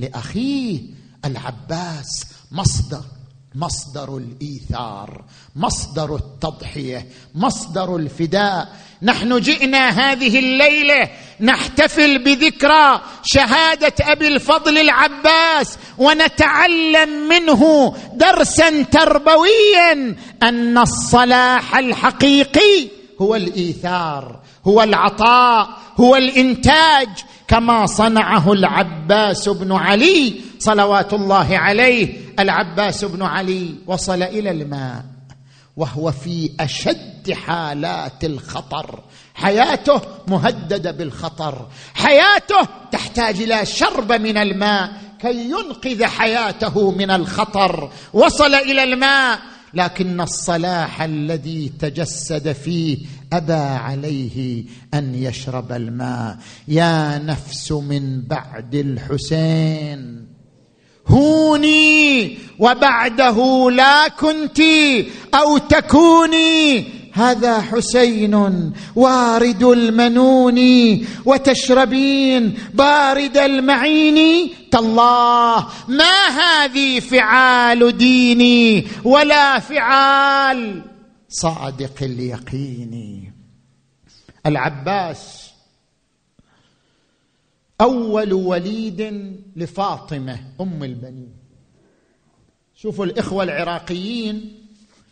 لأخيه العباس مصدر. مصدر الإيثار مصدر التضحية مصدر الفداء. نحن جئنا هذه الليلة نحتفل بذكرى شهادة أبي الفضل العباس ونتعلم منه درسا تربويا أن الصلاح الحقيقي هو الإيثار هو العطاء هو الإنتاج. كما صنعه العباس بن علي صلوات الله عليه. العباس بن علي وصل إلى الماء وهو في أشد حالات الخطر. حياته مهددة بالخطر. حياته تحتاج إلى شرب من الماء كي ينقذ حياته من الخطر. وصل إلى الماء لكن الصلاح الذي تجسد فيه أبى عليه أن يشرب الماء. يا نفس من بعد الحسين هوني وبعده لا كنت أو تكوني. هذا حسين وارد المنون وتشربين بارد المعين. تالله ما هذه فعال ديني ولا فعال صادق اليقين؟ العباس أول وليد لفاطمة أم البنين. شوفوا الإخوة العراقيين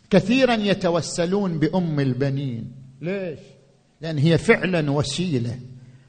كثيرا يتوسلون بأم البنين. ليش؟ لأن هي فعلا وسيلة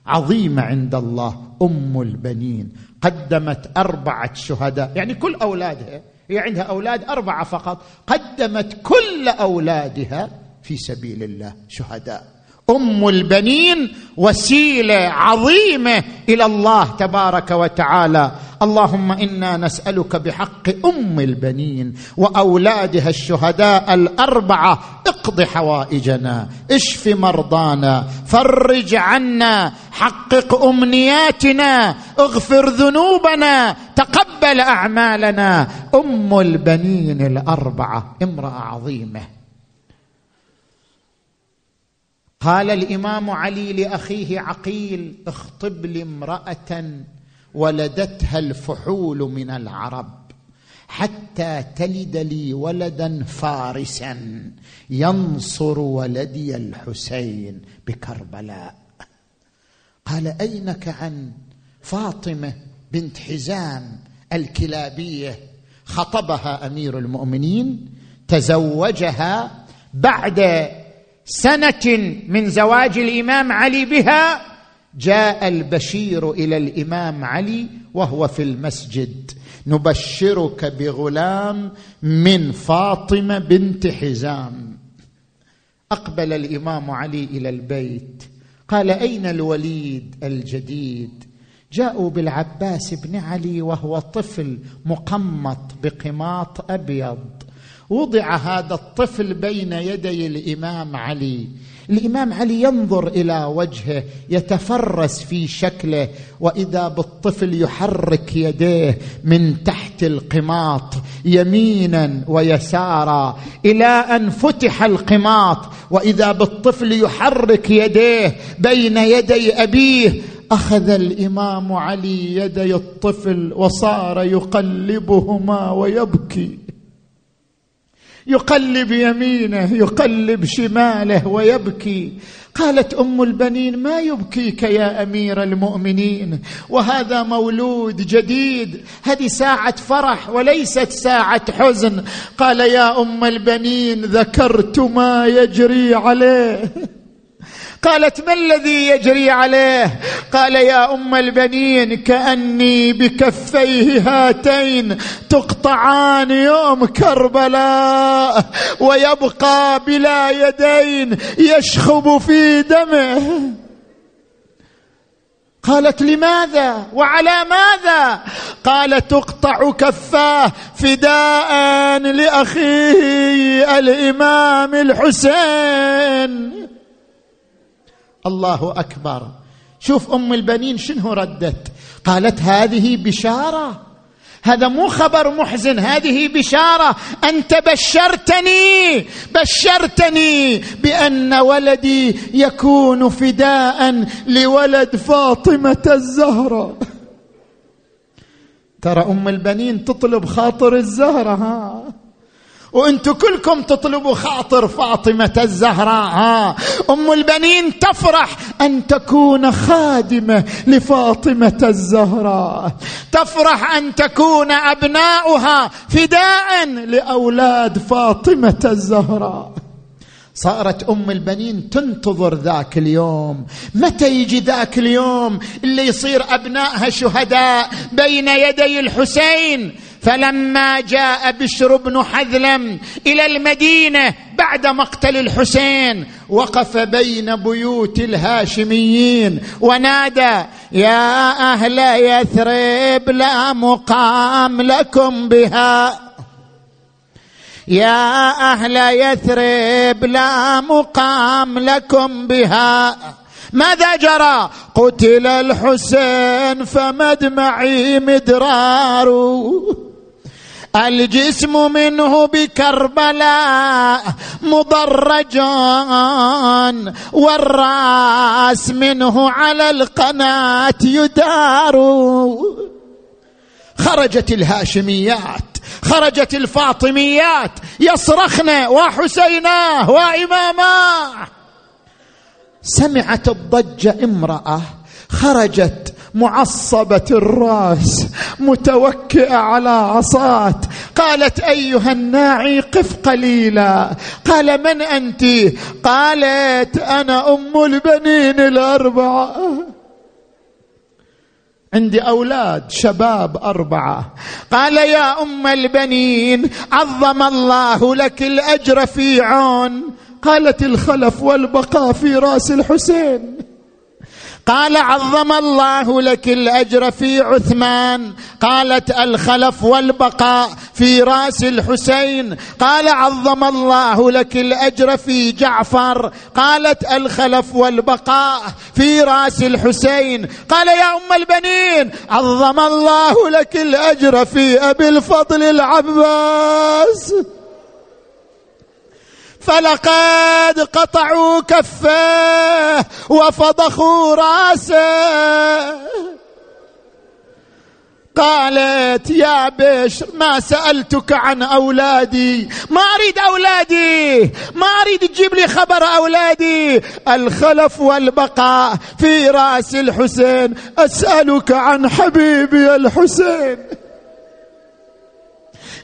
عظيمة عند الله أم البنين. قدمت أربعة شهداء يعني كل أولادها هي عندها أولاد أربعة فقط قدمت كل أولادها في سبيل الله شهداء. أم البنين وسيلة عظيمة إلى الله تبارك وتعالى. اللهم إنا نسألك بحق أم البنين وأولادها الشهداء الأربعة. اقض حوائجنا اشف مرضانا فرج عنا حقق أمنياتنا اغفر ذنوبنا تقبل أعمالنا. أم البنين الأربعة امرأة عظيمة. قال الإمام علي لأخيه عقيل اخطب لي امراه ولدتها الفحول من العرب حتى تلد لي ولدا فارسا ينصر ولدي الحسين بكربلاء. قال أينك عن فاطمة بنت حزام الكلابية؟ خطبها أمير المؤمنين تزوجها بعد سنة من زواج الإمام علي بها جاء البشير إلى الإمام علي وهو في المسجد. نبشرك بغلام من فاطمة بنت حزام. أقبل الإمام علي إلى البيت. قال أين الوليد الجديد؟ جاءوا بالعباس بن علي وهو طفل مقمط بقماط أبيض. وضع هذا الطفل بين يدي الإمام علي. الإمام علي ينظر إلى وجهه يتفرس في شكله وإذا بالطفل يحرك يديه من تحت القماط يمينا ويسارا إلى أن فتح القماط وإذا بالطفل يحرك يديه بين يدي أبيه أخذ الإمام علي يدي الطفل وصار يقلبهما ويبكي. يقلب يمينه يقلب شماله ويبكي. قالت أم البنين ما يبكيك يا أمير المؤمنين؟ وهذا مولود جديد هذه ساعة فرح وليست ساعة حزن. قال يا أم البنين ذكرت ما يجري عليه. <laughs> قالت ما الذي يجري عليه؟ قال يا أم البنين كأني بكفيه هاتين تقطعان يوم كربلاء ويبقى بلا يدين يشخب في دمه. قالت لماذا؟ وعلى ماذا؟ قال تقطع كفاه فداء لأخيه الإمام الحسين. الله أكبر. شوف أم البنين شنو ردت؟ قالت هذه بشارة. هذا مو خبر محزن هذه بشارة. أنت بشرتني بشرتني بأن ولدي يكون فداء لولد فاطمة الزهراء ترى أم البنين تطلب خاطر الزهرة ها؟ وأنتم كلكم تطلبوا خاطر فاطمة الزهراء ها. أم البنين تفرح أن تكون خادمة لفاطمة الزهراء. تفرح أن تكون أبناؤها فداء لأولاد فاطمة الزهراء. صارت أم البنين تنتظر ذاك اليوم. متى يجي ذاك اليوم اللي يصير أبنائها شهداء بين يدي الحسين؟ فلما جاء بشر بن حذلم إلى المدينة بعد مقتل الحسين وقف بين بيوت الهاشميين ونادى يا أهل يثرب لا مقام لكم بها. يا أهل يثرب لا مقام لكم بها. ماذا جرى؟ قتل الحسين فمدمعي مدرار الجسم منه بكربلاء مضرجان والرأس منه على القناة يدار. خرجت الهاشميات خرجت الفاطميات يصرخن وحسيناه واماماه سمعت الضجة امرأة خرجت معصبة الراس متوكئة على عصات قالت أيها الناعي قف قليلا. قال من أنت؟ قالت أنا أم البنين الأربعة. عندي أولاد شباب أربعة. قال يا أم البنين عظم الله لك الأجر في عون. قالت الخلف والبقاء في راس الحسين. قال عظم الله لك الأجر في عثمان. قالت الخلف والبقاء في رأس الحسين. قال عظم الله لك الأجر في جعفر. قالت الخلف والبقاء في رأس الحسين. قال يا أم البنين عظم الله لك الأجر في أبي الفضل العباس. فلقد قطعوا كفاه وفضخوا راسه. قالت يا بشر ما سألتك عن أولادي؟ ما أريد أولادي. ما أريد تجيب لي خبر أولادي. الخلف والبقاء في رأس الحسين. أسألك عن حبيبي الحسين.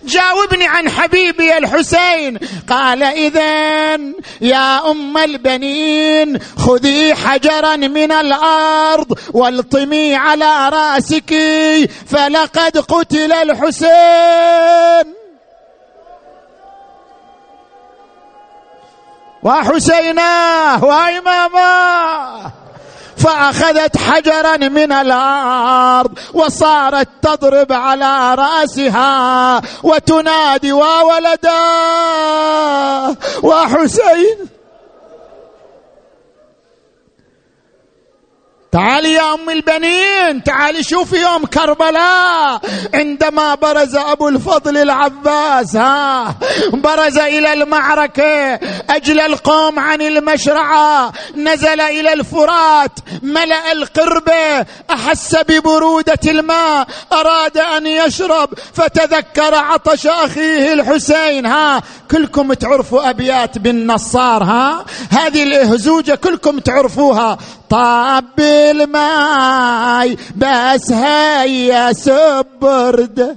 جاوبني عن حبيبي الحسين. قال اذا يا أم البنين خذي حجرا من الأرض والطمي على رأسك فلقد قتل الحسين. وحسيناه وإماماه. فأخذت حجرا من الأرض وصارت تضرب على رأسها وتنادي وولدا وحسين تعالي يا أم البنين تعالي شوفي يوم كربلاء. عندما برز أبو الفضل العباس ها برز إلى المعركة. أجل القوم عن المشرعة نزل إلى الفرات ملأ القربه أحس ببرودة الماء أراد أن يشرب. فتذكر عطش أخيه الحسين ها كلكم تعرفوا أبيات بن نصار ها هذه الاهزوجه كلكم تعرفوها. طب الماي بس هيس ببرده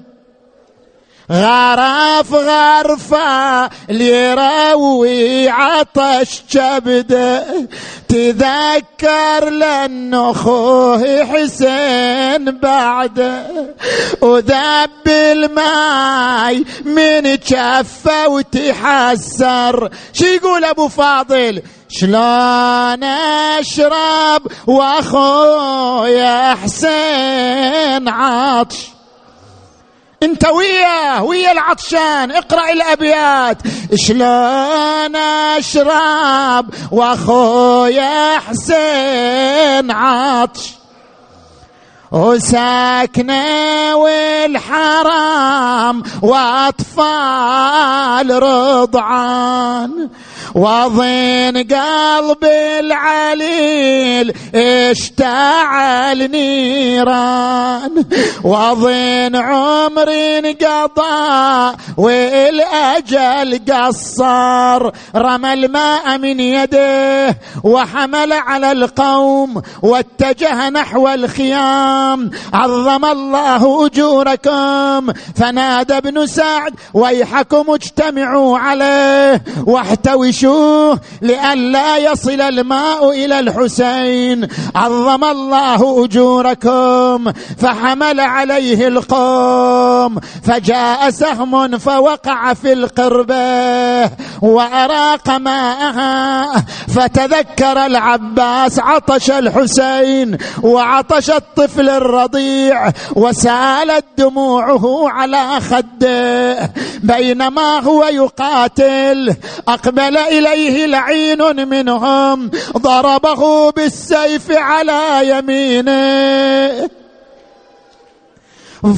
غرف غرفة ليروي عطش كبده تذكر لأن أخوه حسين بعده وذب الماي من جفة وتحسر. شي يقول أبو فاضل؟ شلون اشرب واخويا حسين عطش؟ انت وياه ويا العطشان اقرأ الأبيات. شلون اشرب واخويا حسين عطش؟ وساكنة والحرام وأطفال رضعان. وظن قلب العليل اشتعل نيران. وظن عمر انقضى والأجل قصر. رمى الماء من يده وحمل على القوم واتجه نحو الخيام. عظم الله أجوركم. فنادى ابن سعد ويحكم اجتمعوا عليه. واحتوشوا شوه لئلا يصل الماء إلى الحسين. عظم الله أجوركم فحمل عليه القوم فجاء سهم فوقع في القربه وأراق ماءها فتذكر العباس عطش الحسين وعطش الطفل الرضيع وسالت دموعه على خده. بينما هو يقاتل أقبل إليه لعين منهم ضربه بالسيف على يمينه.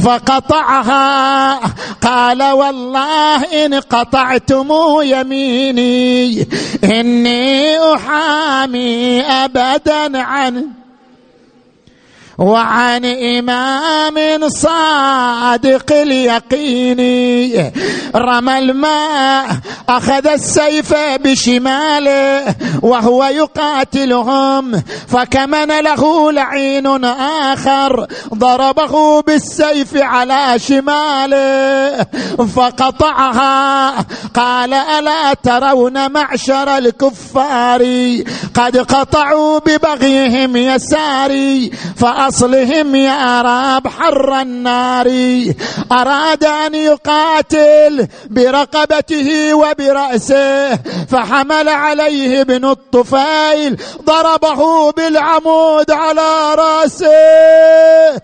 فقطعها قال والله إن قطعتم يميني إني أحامي ابدا عنه وعن إمام صادق اليقين. رمى الماء أخذ السيف بشماله وهو يقاتلهم. فكمن له لعين آخر ضربه بالسيف على شماله. فقطعها قال ألا ترون معشر الكفار؟ قد قطعوا ببغيهم يساري فاصلهم يا راب حر النار. أراد أن يقاتل برقبته وبرأسه فحمل عليه ابن الطفيل ضربه بالعمود على رأسه.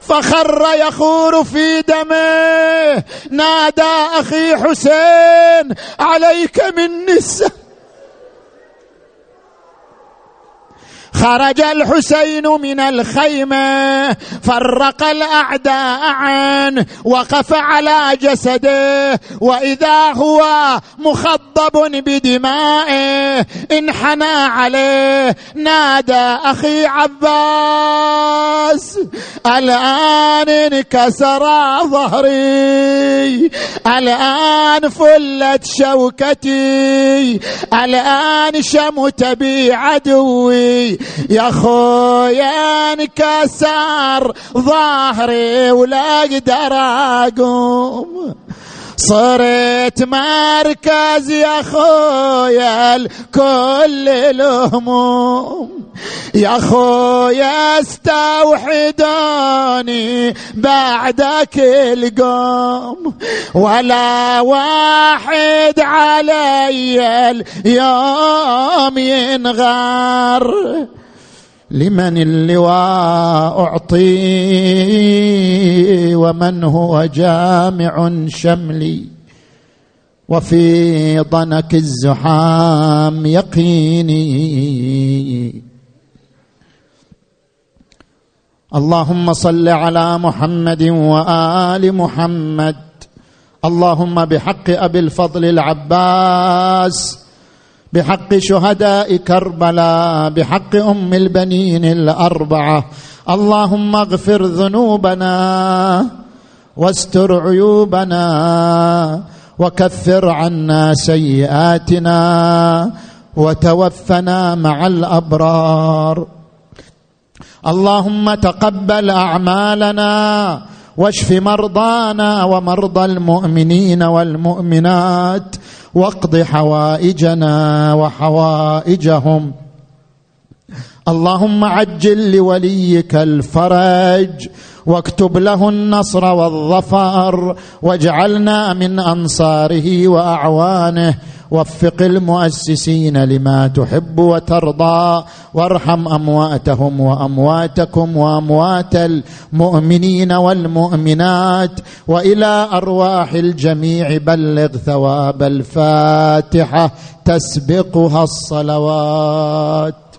فخر يخور في دمه. نادى أخي حسين عليك من نسه خرج الحسين من الخيمة فرق الأعداء عنه وقف على جسده وإذا هو مخضب بدمائه انحنى عليه نادى أخي عباس الآن انكسر ظهري الآن فلت شوكتي الآن شمت بي عدوي يا خويا انكسر ظهري ولا أقدر أقوم. صرت مركز يا خويا كل الهموم يا خويا استوحدوني بعدك القوم. ولا واحد علي اليوم ينغر. لمن اللواء اعطي ومن هو جامع شملي وفي ضنك الزحام يقيني. اللهم صل على محمد وآل محمد. اللهم بحق أبي الفضل العباس بحق شهداء كربلاء بحق أم البنين الأربعة. اللهم اغفر ذنوبنا واستر عيوبنا وكفر عنا سيئاتنا وتوفنا مع الأبرار. اللهم تقبل أعمالنا واشف مرضانا ومرضى المؤمنين والمؤمنات واقض حوائجنا وحوائجهم. اللهم عجل لوليك الفرج واكتب له النصر والظفر واجعلنا من أنصاره وأعوانه وفق المؤسسين لما تحب وترضى وارحم أمواتهم وأمواتكم وأموات المؤمنين والمؤمنات وإلى أرواح الجميع بلغ ثواب الفاتحة تسبقها الصلوات.